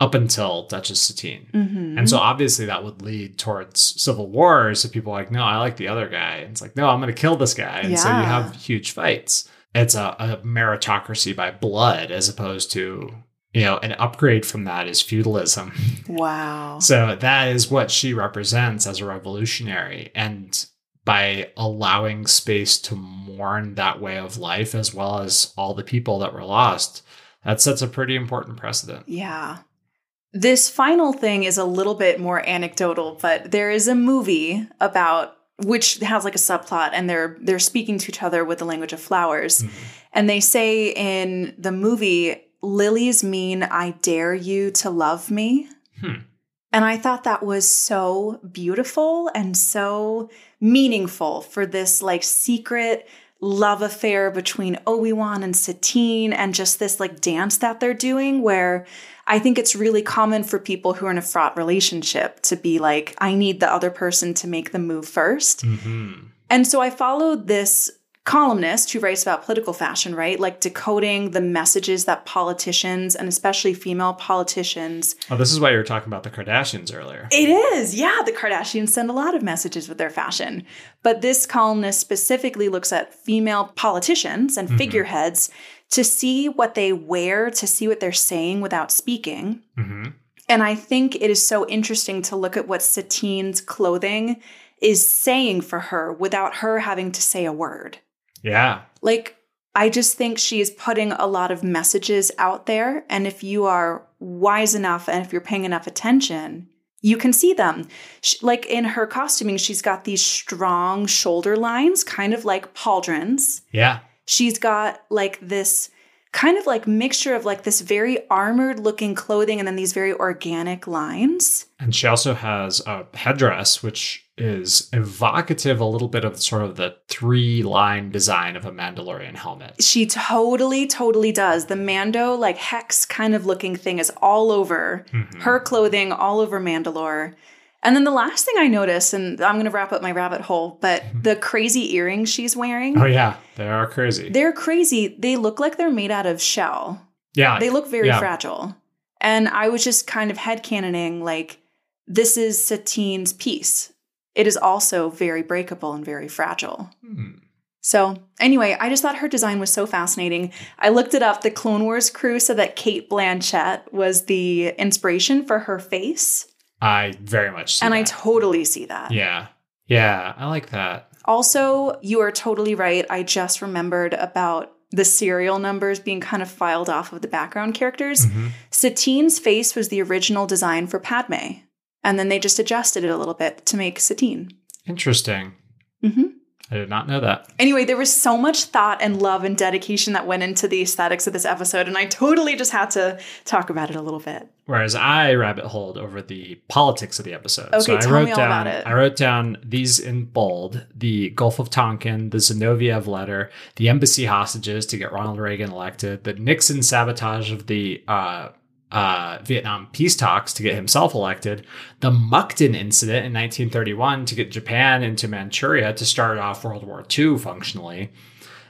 up until Duchess Satine. Mm-hmm. And so obviously that would lead towards civil wars if people are like, no, I like the other guy. And it's like, no, I'm going to kill this guy. And so you have huge fights. It's a, a meritocracy by blood as opposed to, you know, an upgrade from that is feudalism. wow. so that is what she represents as a revolutionary. And by allowing space to mourn that way of life as well as all the people that were lost, that sets a pretty important precedent. Yeah. This final thing is a little bit more anecdotal, but there is a movie about which has like a subplot and they're they're speaking to each other with the language of flowers. Mm-hmm. And they say in the movie lilies mean I dare you to love me. Hmm. And I thought that was so beautiful and so meaningful for this like secret love affair between Obi-Wan and Satine and just this like dance that they're doing where I think it's really common for people who are in a fraught relationship to be like I need the other person to make the move 1st Mm-hmm. And so I followed this columnist who writes about political fashion, right? Like decoding the messages that politicians and especially female politicians Oh, this is why you were talking about the Kardashians earlier. it is. Yeah, the Kardashians send a lot of messages with their fashion. But this columnist specifically looks at female politicians and figureheads to see what they wear, to see what they're saying without speaking. hmm And I think it is so interesting to look at what Satine's clothing is saying for her without her having to say a word. Yeah. Like, I just think she is putting a lot of messages out there. And if you are wise enough and if you're paying enough attention, you can see them. Sh like in her costuming, she's got these strong shoulder lines, kind of like pauldrons. Yeah. She's got like this kind of like mixture of like this very armored looking clothing and then these very organic lines. And she also has a headdress, which is evocative a little bit of sort of the three line design of a Mandalorian helmet. She totally, totally does. The Mando, like hex kind of looking thing, is all over Mhm. her clothing, all over Mandalore. And then the last thing I noticed, and I'm going to wrap up my rabbit hole, but the crazy earrings she's wearing, Oh, yeah. They are crazy. they're crazy. They look like they're made out of shell. yeah. They look very yeah. fragile. And I was just kind of head headcanoning like, this is Satine's piece. It is also very breakable and very fragile. Hmm. So, anyway, I just thought her design was so fascinating. I looked it up. The Clone Wars crew said that Cate Blanchett was the inspiration for her face. I very much see and I totally see that. yeah. Yeah. I like that. Also, you are totally right. I just remembered about the serial numbers being kind of filed off of the background characters. Mhm. Satine's face was the original design for Padme. And then they just adjusted it a little bit to make Satine. Interesting. hmm I did not know that. Anyway, there was so much thought and love and dedication that went into the aesthetics of this episode, and I totally just had to talk about it a little bit. Whereas I rabbit holed over the politics of the episode. Okay, I tell wrote me all down, about it. I wrote down these in bold: the Gulf of Tonkin, the Zinoviev letter, the embassy hostages to get Ronald Reagan elected, the Nixon sabotage of the uh, uh, Vietnam peace talks to get himself elected, the Mukden incident in 1931 to get Japan into Manchuria to start off World War II functionally,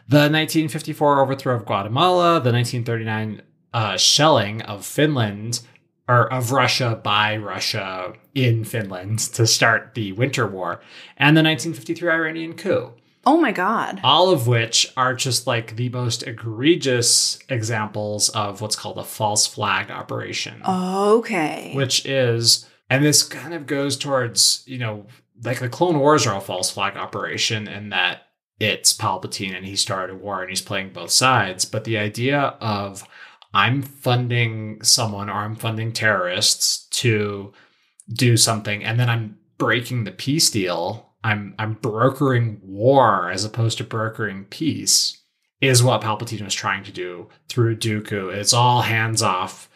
the 1954 overthrow of Guatemala, the 1939 uh, shelling of Finland or of Russia by Russia in Finland to start the Winter War, and the 1953 Iranian coup. Oh my God. All of which are just like the most egregious examples of what's called a false flag operation Okay. which is and this kind of goes towards you know like the clone wars are a false flag operation in that it's palpatine and he started a war and he's playing both sides but the idea of i'm funding someone or i'm funding terrorists to do something and then i'm breaking the peace deal i'm i'm brokering war as opposed to brokering peace is what palpatine was trying to do through dooku it's all hands off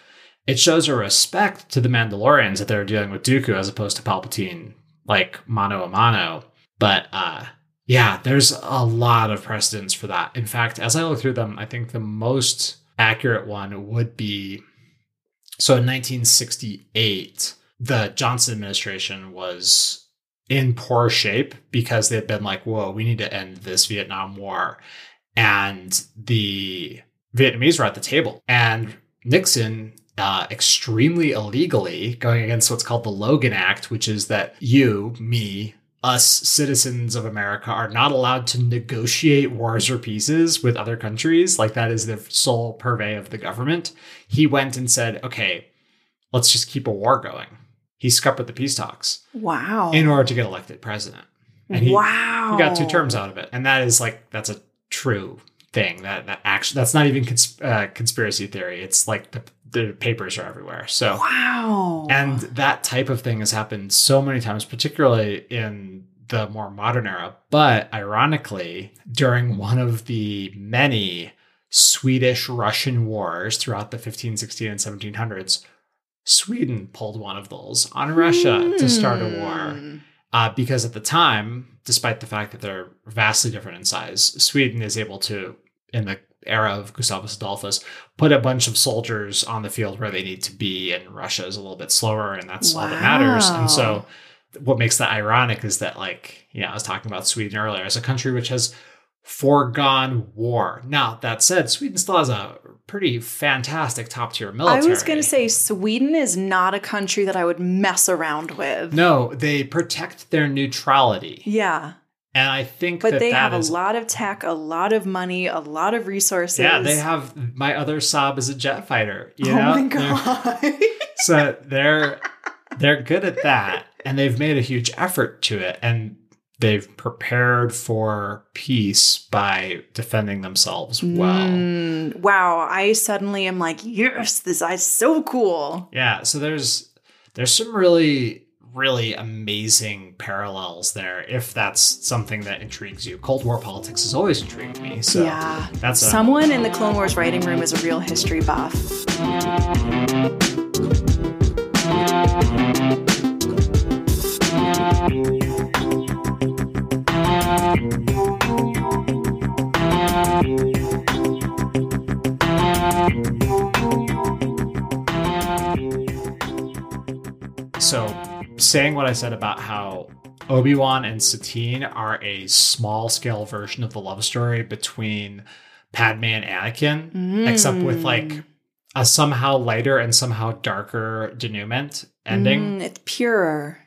it shows a respect to the Mandalorians that they're dealing with Dooku as opposed to Palpatine, like mano a mano. But uh, yeah, there's a lot of precedents for that. In fact, as I look through them, I think the most accurate one would be so in 1968, the Johnson administration was in poor shape because they had been like, whoa, we need to end this Vietnam War. And the Vietnamese were at the table. And Nixon uh, extremely illegally going against what's called the Logan Act, which is that you, me, us citizens of America are not allowed to negotiate wars or peaces with other countries. Like that is the sole purvey of the government. He went and said, okay, let's just keep a war going. He scuppered the peace talks wow. in order to get elected president. And he, wow. he got two terms out of it. And that is like, that's a true thing that that actually that's not even cons- uh, conspiracy theory. It's like the the papers are everywhere. So Wow. and that type of thing has happened so many times, particularly in the more modern era. But ironically, during one of the many Swedish Russian wars throughout the 15, 16, and 1700s, Sweden pulled one of those on Russia to start a war. Hmm. Uh, because at the time, despite the fact that they're vastly different in size, Sweden is able to, in the era of Gustavus Adolphus, put a bunch of soldiers on the field where they need to be, and Russia is a little bit slower, and that's all that matters. And so, what makes that ironic is that, like, you know, I was talking about Sweden earlier as a country which has foregone war. Now, that said, Sweden still has a pretty fantastic top tier military. I was going to say Sweden is not a country that I would mess around with. no, they protect their neutrality. Yeah. And I think But that they that have is- a lot of tech, a lot of money, a lot of resources. Yeah, they have my other Saab is a jet fighter. You oh know? my They're- god. so they're they're good at that, and they've made a huge effort to it, and they've prepared for peace by defending themselves well. Mm, wow, I suddenly am like, yes, this is so cool. Yeah, so there's there's some really really amazing parallels there if that's something that intrigues you. Cold War politics has always intrigued me. So yeah. that's a, Someone in the Clone Wars writing room is a real history buff. So, saying what I said about how Obi Wan and Satine are a small scale version of the love story between Padme and Anakin, except with like a somehow lighter and somehow darker denouement ending. Mm, it's purer.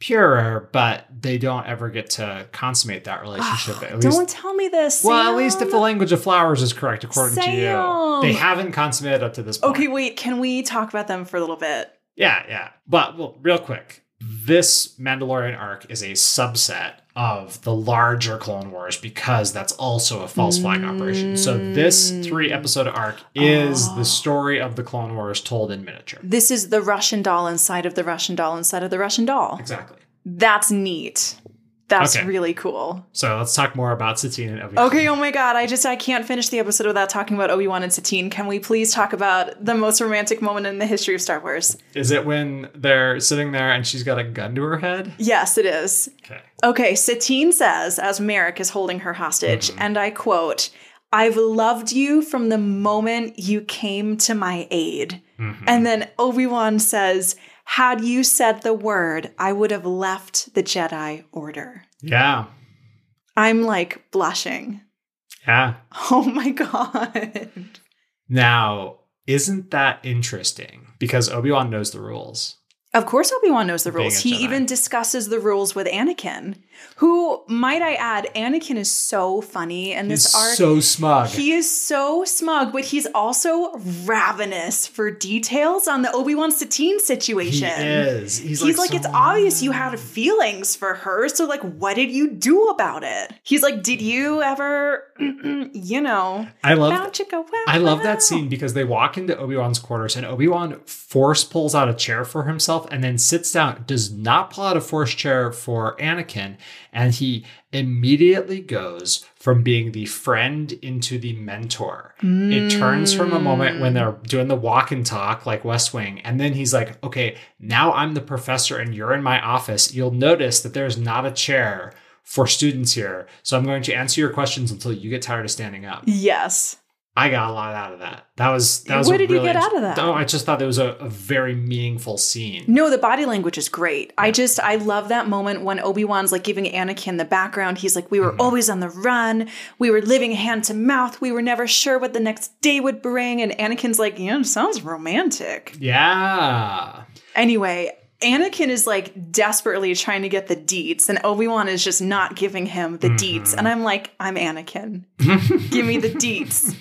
Purer, but they don't ever get to consummate that relationship. at least, Don't tell me this. well, at least if the language of flowers is correct, according to you, they haven't consummated up to this point. Okay, wait. Can we talk about them for a little bit? Yeah, yeah. But well, real quick, this Mandalorian arc is a subset of the larger Clone Wars because that's also a false flag operation. So this mm. three episode arc is Oh. the story of the Clone Wars told in miniature. This is the Russian doll inside of the Russian doll inside of the Russian doll. Exactly. That's neat. That's Okay. really cool. So let's talk more about Satine and Obi. Wan. Okay, oh my god, I just I can't finish the episode without talking about Obi-Wan and Satine. Can we please talk about the most romantic moment in the history of Star Wars? Is it when they're sitting there and she's got a gun to her head? Yes, it is. Okay. Okay, Satine says, as Merrik is holding her hostage, and I quote, I've loved you from the moment you came to my aid. Mhm. And then Obi Wan says, Had you said the word, I would have left the Jedi Order. Yeah. I'm like blushing. Yeah. Oh my God. Now, isn't that interesting? Because Obi-Wan knows the rules. Of course, Obi Wan knows the rules. He Jedi. even discusses the rules with Anakin, who, might I add, Anakin is so funny in He's this arc. so smug. He is so smug, but he's also ravenous for details on the Obi Wan Satine situation. He is. He's, He's like, so- it's obvious you had feelings for her. So, like, what did you do about it? He's like, did you ever, you know, I love. wow? I love wow." that scene because they walk into Obi Wan's quarters and Obi Wan force pulls out a chair for himself and then sits down. Does not pull out a force chair for Anakin, and he immediately goes from being the friend into the mentor. It turns from a moment when they're doing the walk and talk like West Wing, and then he's like, "Okay, now I'm the professor and you're in my office. You'll notice that there's not a chair." For students here, so I'm going to answer your questions until you get tired of standing up. Yes. I got a lot out of that. That was that was. What did you get out of that? Oh, I just thought that was a, a very meaningful scene. No, the body language is great. I just I love that moment when Obi-Wan's like giving Anakin the background. He's like, We were Mm-hmm. always on the run. We were living hand to mouth. We were never sure what the next day would bring. And Anakin's like, Yeah, it sounds romantic. Yeah, Anyway, Anakin is like desperately trying to get the deets, and Obi-Wan is just not giving him the Mm-hmm. deets. And I'm like, I'm Anakin. Give me the deets.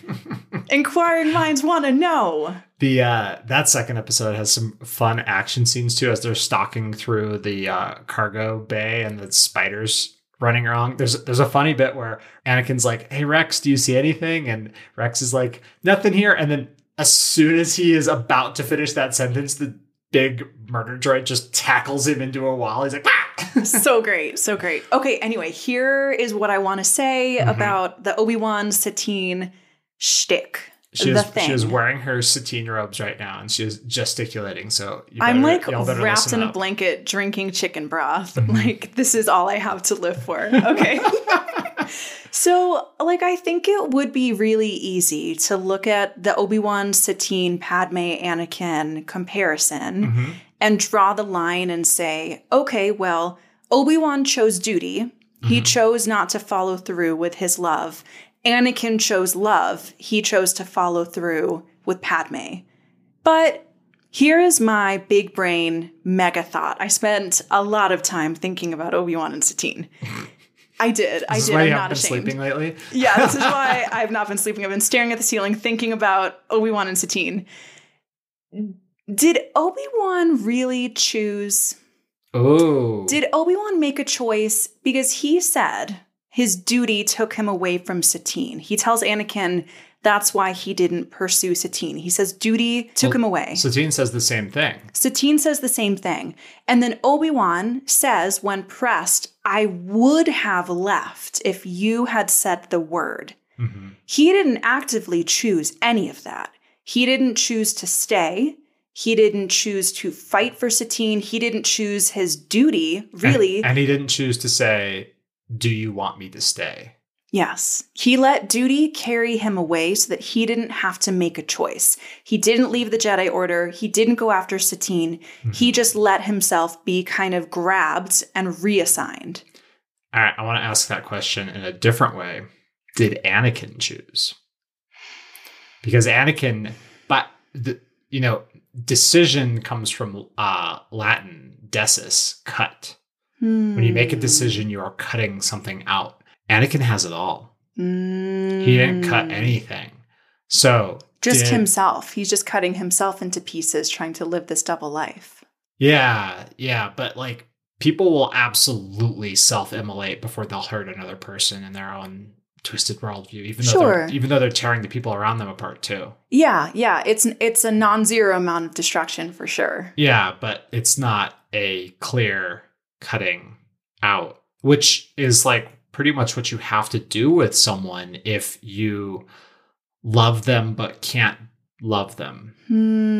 Inquiring minds want to know. the uh, that second episode has some fun action scenes too, as they're stalking through the uh, cargo bay and the spiders running along. There's there's a funny bit where Anakin's like, "Hey Rex, do you see anything?" And Rex is like, "Nothing here." And then as soon as he is about to finish that sentence, the big murder droid just tackles him into a wall. He's like, "Ah!" so great, so great. Okay, anyway, here is what I want to say Mhm. about the Obi Wan Satine shtick. She the is, thing. she is wearing her Satine robes right now, and she is gesticulating. So you I'm like wrapped in a blanket drinking chicken broth. Mhm. Like, this is all I have to live for. Okay. so, like, I think it would be really easy to look at the Obi Wan Satine Padme Anakin comparison Mhm. and draw the line and say, okay, well, Obi Wan chose duty. He Mhm. chose not to follow through with his love. Anakin chose love. He chose to follow through with Padme. But here is my big brain mega thought. I spent a lot of time thinking about Obi Wan and Satine. I did. I This is did. why I'm not been ashamed. sleeping lately. Yeah, this is why I've not been sleeping. I've been staring at the ceiling, thinking about Obi Wan and Satine. Did Obi Wan really choose? Oh, Did Obi Wan make a choice because he said his duty took him away from Satine? He tells Anakin that's why he didn't pursue Satine. He says duty took Well, him away. Satine says the same thing. Satine says the same thing. And then Obi Wan says, when pressed, I would have left if you had said the word. hmm He didn't actively choose any of that. He didn't choose to stay. He didn't choose to fight for Satine. He didn't choose his duty, really. and, and he didn't choose to say, "Do you want me to stay?" Yes. He let duty carry him away so that he didn't have to make a choice. He didn't leave the Jedi Order. He didn't go after Satine. He just let himself be kind of grabbed and reassigned. All right, I want to ask that question in a different way. Did Anakin choose? Because Anakin, but the you know, decision comes from uh Latin decis, cut. When you make a Hmm. decision, you are cutting something out. Anakin has it all. Mm. He didn't cut anything. So Just did- himself. He's just cutting himself into pieces, trying to live this double life. Yeah, yeah, but like people will absolutely self-immolate before they'll hurt another person in their own twisted worldview, even though Sure. even though they're tearing the people around them apart too. Yeah, yeah. It's it's a non-zero amount of destruction for sure. Yeah, but it's not a clear cutting out, which is like pretty much what you have to do with someone if you love them but can't love them.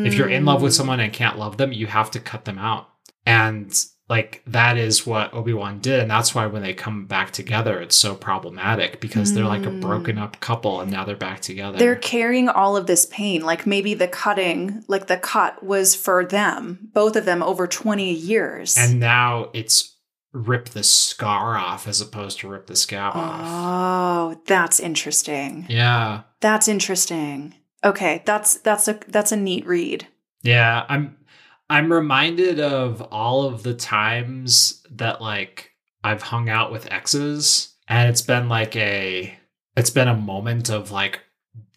If you're in love with Hmm. someone and can't love them, you have to cut them out. And like that is what Obi-Wan did. And that's why when they come back together, it's so problematic because they're like a Mm. broken up couple and now they're back together. they're carrying all of this pain. Like maybe the cutting, like the cut was for them, both of them over 20 years. and now it's rip the scar off as opposed to rip the scab off. oh, that's interesting. Yeah. That's interesting. Okay, that's that's a that's a neat read. Yeah, I'm I'm reminded of all of the times that like I've hung out with exes and it's been like a it's been a moment of like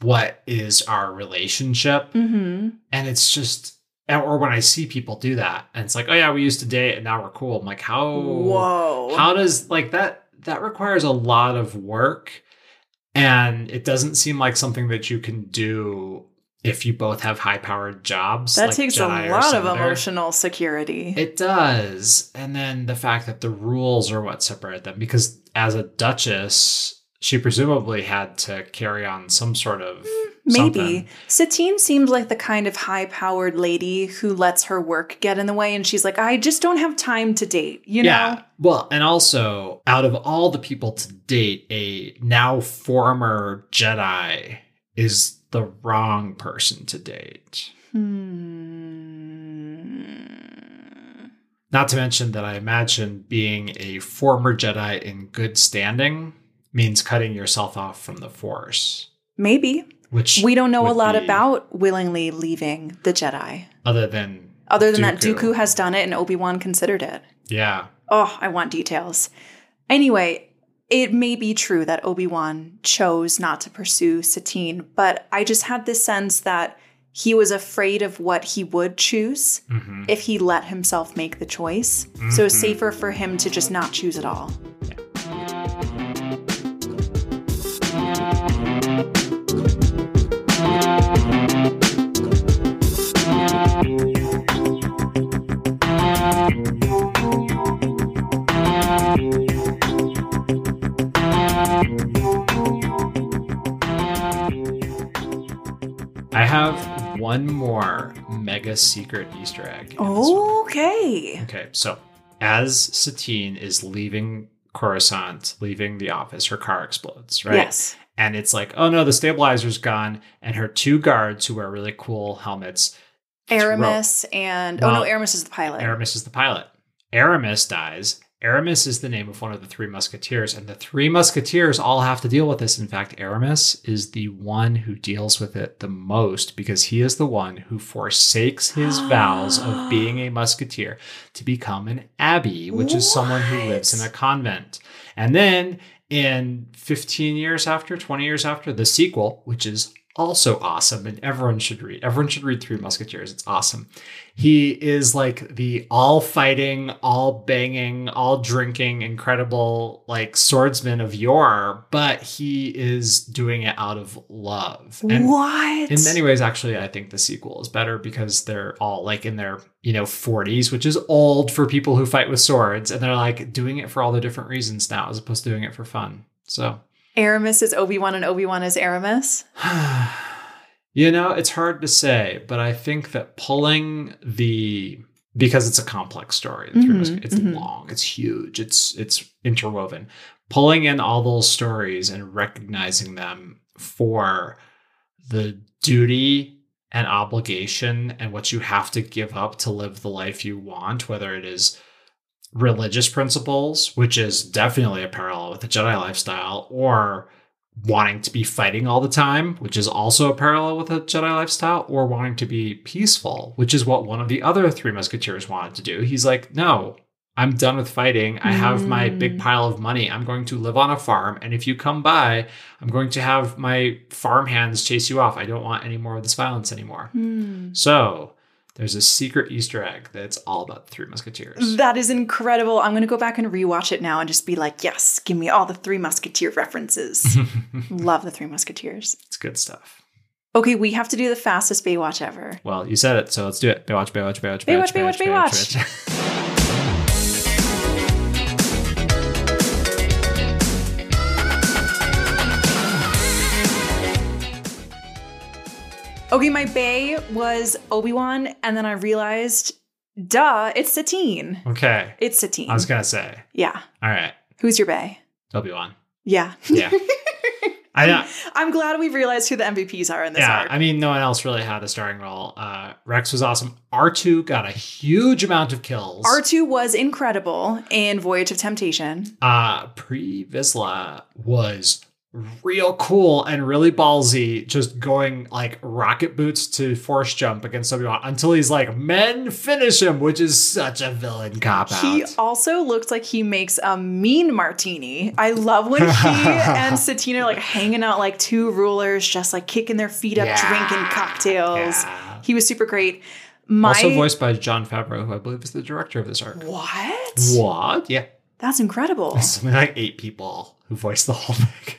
what is our relationship Mm-hmm. and it's just or when I see people do that and it's like oh yeah we used to date and now we're cool I'm like how Whoa. how does like that that requires a lot of work and it doesn't seem like something that you can do if you both have high powered jobs that like takes Jedi a lot of emotional security. it does and then the fact that the rules are what separate them because as a duchess she presumably had to carry on some sort of mm. Maybe. something. Satine seems like the kind of high powered lady who lets her work get in the way and she's like, I just don't have time to date, you know? Yeah. Well, and also, out of all the people to date, a now former Jedi is the wrong person to date. Hmm. Not to mention that I imagine being a former Jedi in good standing means cutting yourself off from the Force, Maybe. Which We don't know a lot about willingly leaving the Jedi. other than Other than that, Dooku. Dooku has done it and Obi Wan considered it. yeah, Oh, I want details. Anyway, it may be true that Obi Wan chose not to pursue Satine, but I just had this sense that he was afraid of what he would choose hmm if he let himself make the choice. So it's safer for him to just not choose at all. I have one more mega secret Easter egg. in this one. Okay. Okay, so as Satine is leaving Coruscant, leaving the office, her car explodes, right? Yes. And it's like, oh no, the stabilizer's gone, and her two guards who wear really cool helmets. Aramis and oh Well, no, Aramis is the pilot. Aramis is the pilot. Aramis dies. Aramis is the name of one of the three musketeers, and the three musketeers all have to deal with this. In fact, Aramis is the one who deals with it the most because he is the one who forsakes his vows of being a musketeer to become an abbey, which is someone who lives in a convent. And then in 15 years after, 20 years after, the sequel, which is also awesome and everyone should read. Everyone should read Three Musketeers. It's awesome. He is like the all fighting, all banging, all drinking, incredible like swordsman of yore, but he is doing it out of love. And what? in many ways, actually, I think the sequel is better because they're all like in their, you know, 40s, which is old for people who fight with swords. And they're like doing it for all the different reasons now, as opposed to doing it for fun. So, Aramis is Obi Wan and Obi Wan is Aramis. you know, it's hard to say, but I think that pulling the because it's a complex story, Mhm, Musketeers- it's mhm. long, it's huge, it's it's interwoven. Pulling in all those stories and recognizing them for the duty and obligation and what you have to give up to live the life you want, whether it is religious principles, which is definitely a parallel with the Jedi lifestyle, or wanting to be fighting all the time, which is also a parallel with the Jedi lifestyle, or wanting to be peaceful, which is what one of the other three musketeers wanted to do. He's like, no, I'm done with fighting. I have my Mm. big pile of money. I'm going to live on a farm. And if you come by, I'm going to have my farm hands chase you off. I don't want any more of this violence anymore. Hmm. So there's a secret Easter egg that's all about the Three Musketeers. That is incredible. I'm going to go back and rewatch it now and just be like, yes, give me all the Three Musketeer references. Love the Three Musketeers. it's good stuff. Okay, we have to do the fastest Baywatch ever. Well, you said it, so let's do it. Baywatch, Baywatch, Baywatch, Baywatch, Baywatch, Baywatch. Baywatch. Okay, my Bay was Obi Wan, and then I realized, duh, it's Satine. Okay. It's Satine. I was gonna say. yeah. All right. Who's your Bay? Obi Wan. Yeah. Yeah. I know. I'm glad we've realized who the MVPs are in this Yeah. arc. I mean, no one else really had a starring role. Uh, Rex was awesome. R2 got a huge amount of kills. R2 was incredible in Voyage of Temptation. uh Pre Vizsla was real cool and really ballsy, just going like rocket boots to force jump against Obi-Wan until he's like, men finish him, which is such a villain cop out. He also looks like he makes a mean martini. I love when he and Satine are like hanging out like two rulers, just like kicking their feet up, Yeah. drinking cocktails. Yeah. He was super great. My Also voiced by Jon Favreau, who I believe is the director of this arc. what? What? Yeah. That's incredible. Something like eight people who voiced the whole thing.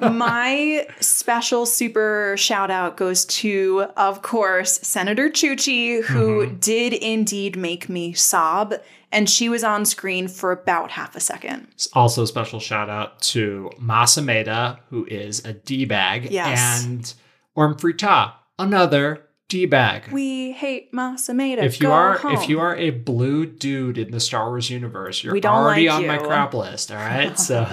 My special super shout out goes to, of course, Senator Chuchi, who Mm-hmm. did indeed make me sob. And she was on screen for about half a second. Also, a special shout out to Mas Amedda, who is a D bag, Yes. and Orn Free Taa, another D bag. We hate Mas Amedda. if you Go are home. if you are a blue dude in the Star Wars universe, you're We don't already like on my crap list. All right, so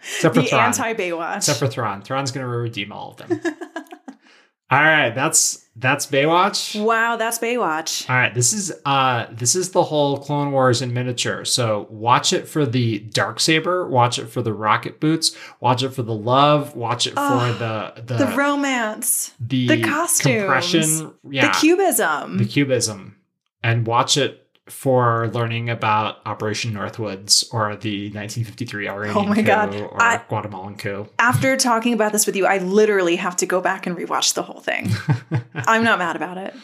except for the Thrawn, anti Baywatch. except for Thrawn, Thrawn's gonna redeem all of them. all right, that's that's Baywatch. wow, that's Baywatch. All right, this is uh this is the whole Clone Wars in miniature. So watch it for the dark saber, watch it for the rocket boots, watch it for the love, watch it for the the The romance, the, the costumes, compression, yeah, the cubism. the cubism, and watch it for learning about Operation Northwoods or the 1953 Iranian Oh my coup God, or I- Guatemalan coup. After talking about this with you, I literally have to go back and rewatch the whole thing. I'm not mad about it.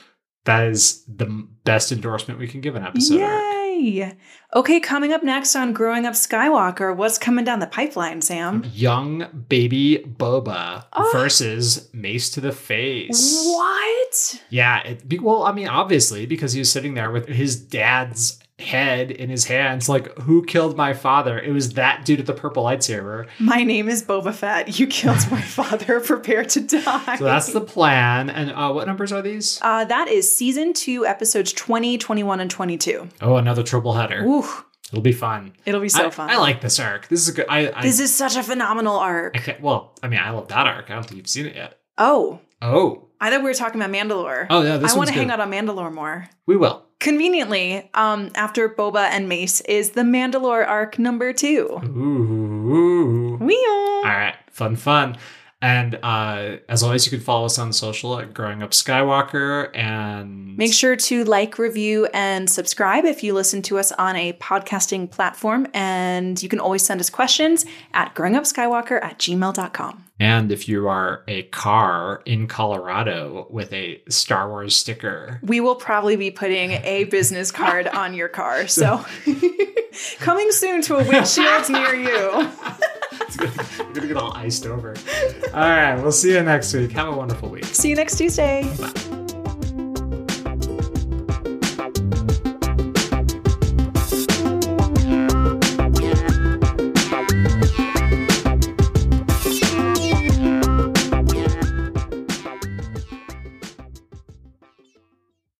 That is the best endorsement we can give an episode. arc. Yay! Okay, coming up next on Growing Up Skywalker, what's coming down the pipeline, Sam? Young baby Boba Oh. versus Mace to the face. What? Yeah, it, well, I mean, obviously, because he was sitting there with his dad's head in his hands. Like, who killed my father? It was that dude at the purple lightsaber. My name is Boba Fett. You killed my father. Prepare to die. So that's the plan. And uh, what numbers are these? Uh, that is season two, episodes 20, 21, and 22. Oh, another triple header. Ooh, It'll be fun. it'll be so I, fun. I like this arc. This is a good. I, I, this is such a phenomenal arc. Well, I mean, I love that arc. I don't think you've seen it yet. Oh, Oh, I thought we were talking about Mandalore. oh yeah, this I want to hang out on Mandalore more. We will. Conveniently, um, after Boba and Mace is the Mandalore arc number two. Ooh. Wee All right, fun, fun. And uh, as always, you can follow us on social at Growing Up Skywalker. And Make sure to like, review, and subscribe if you listen to us on a podcasting platform. And you can always send us questions at growingupskywalker at gmail.com. And if you are a car in Colorado with a Star Wars sticker, We will probably be putting a business card on your car. So coming soon to a windshield near you. you're gonna get all iced over. All right, we'll see you next week. Have a wonderful week. See you next Tuesday. Bye.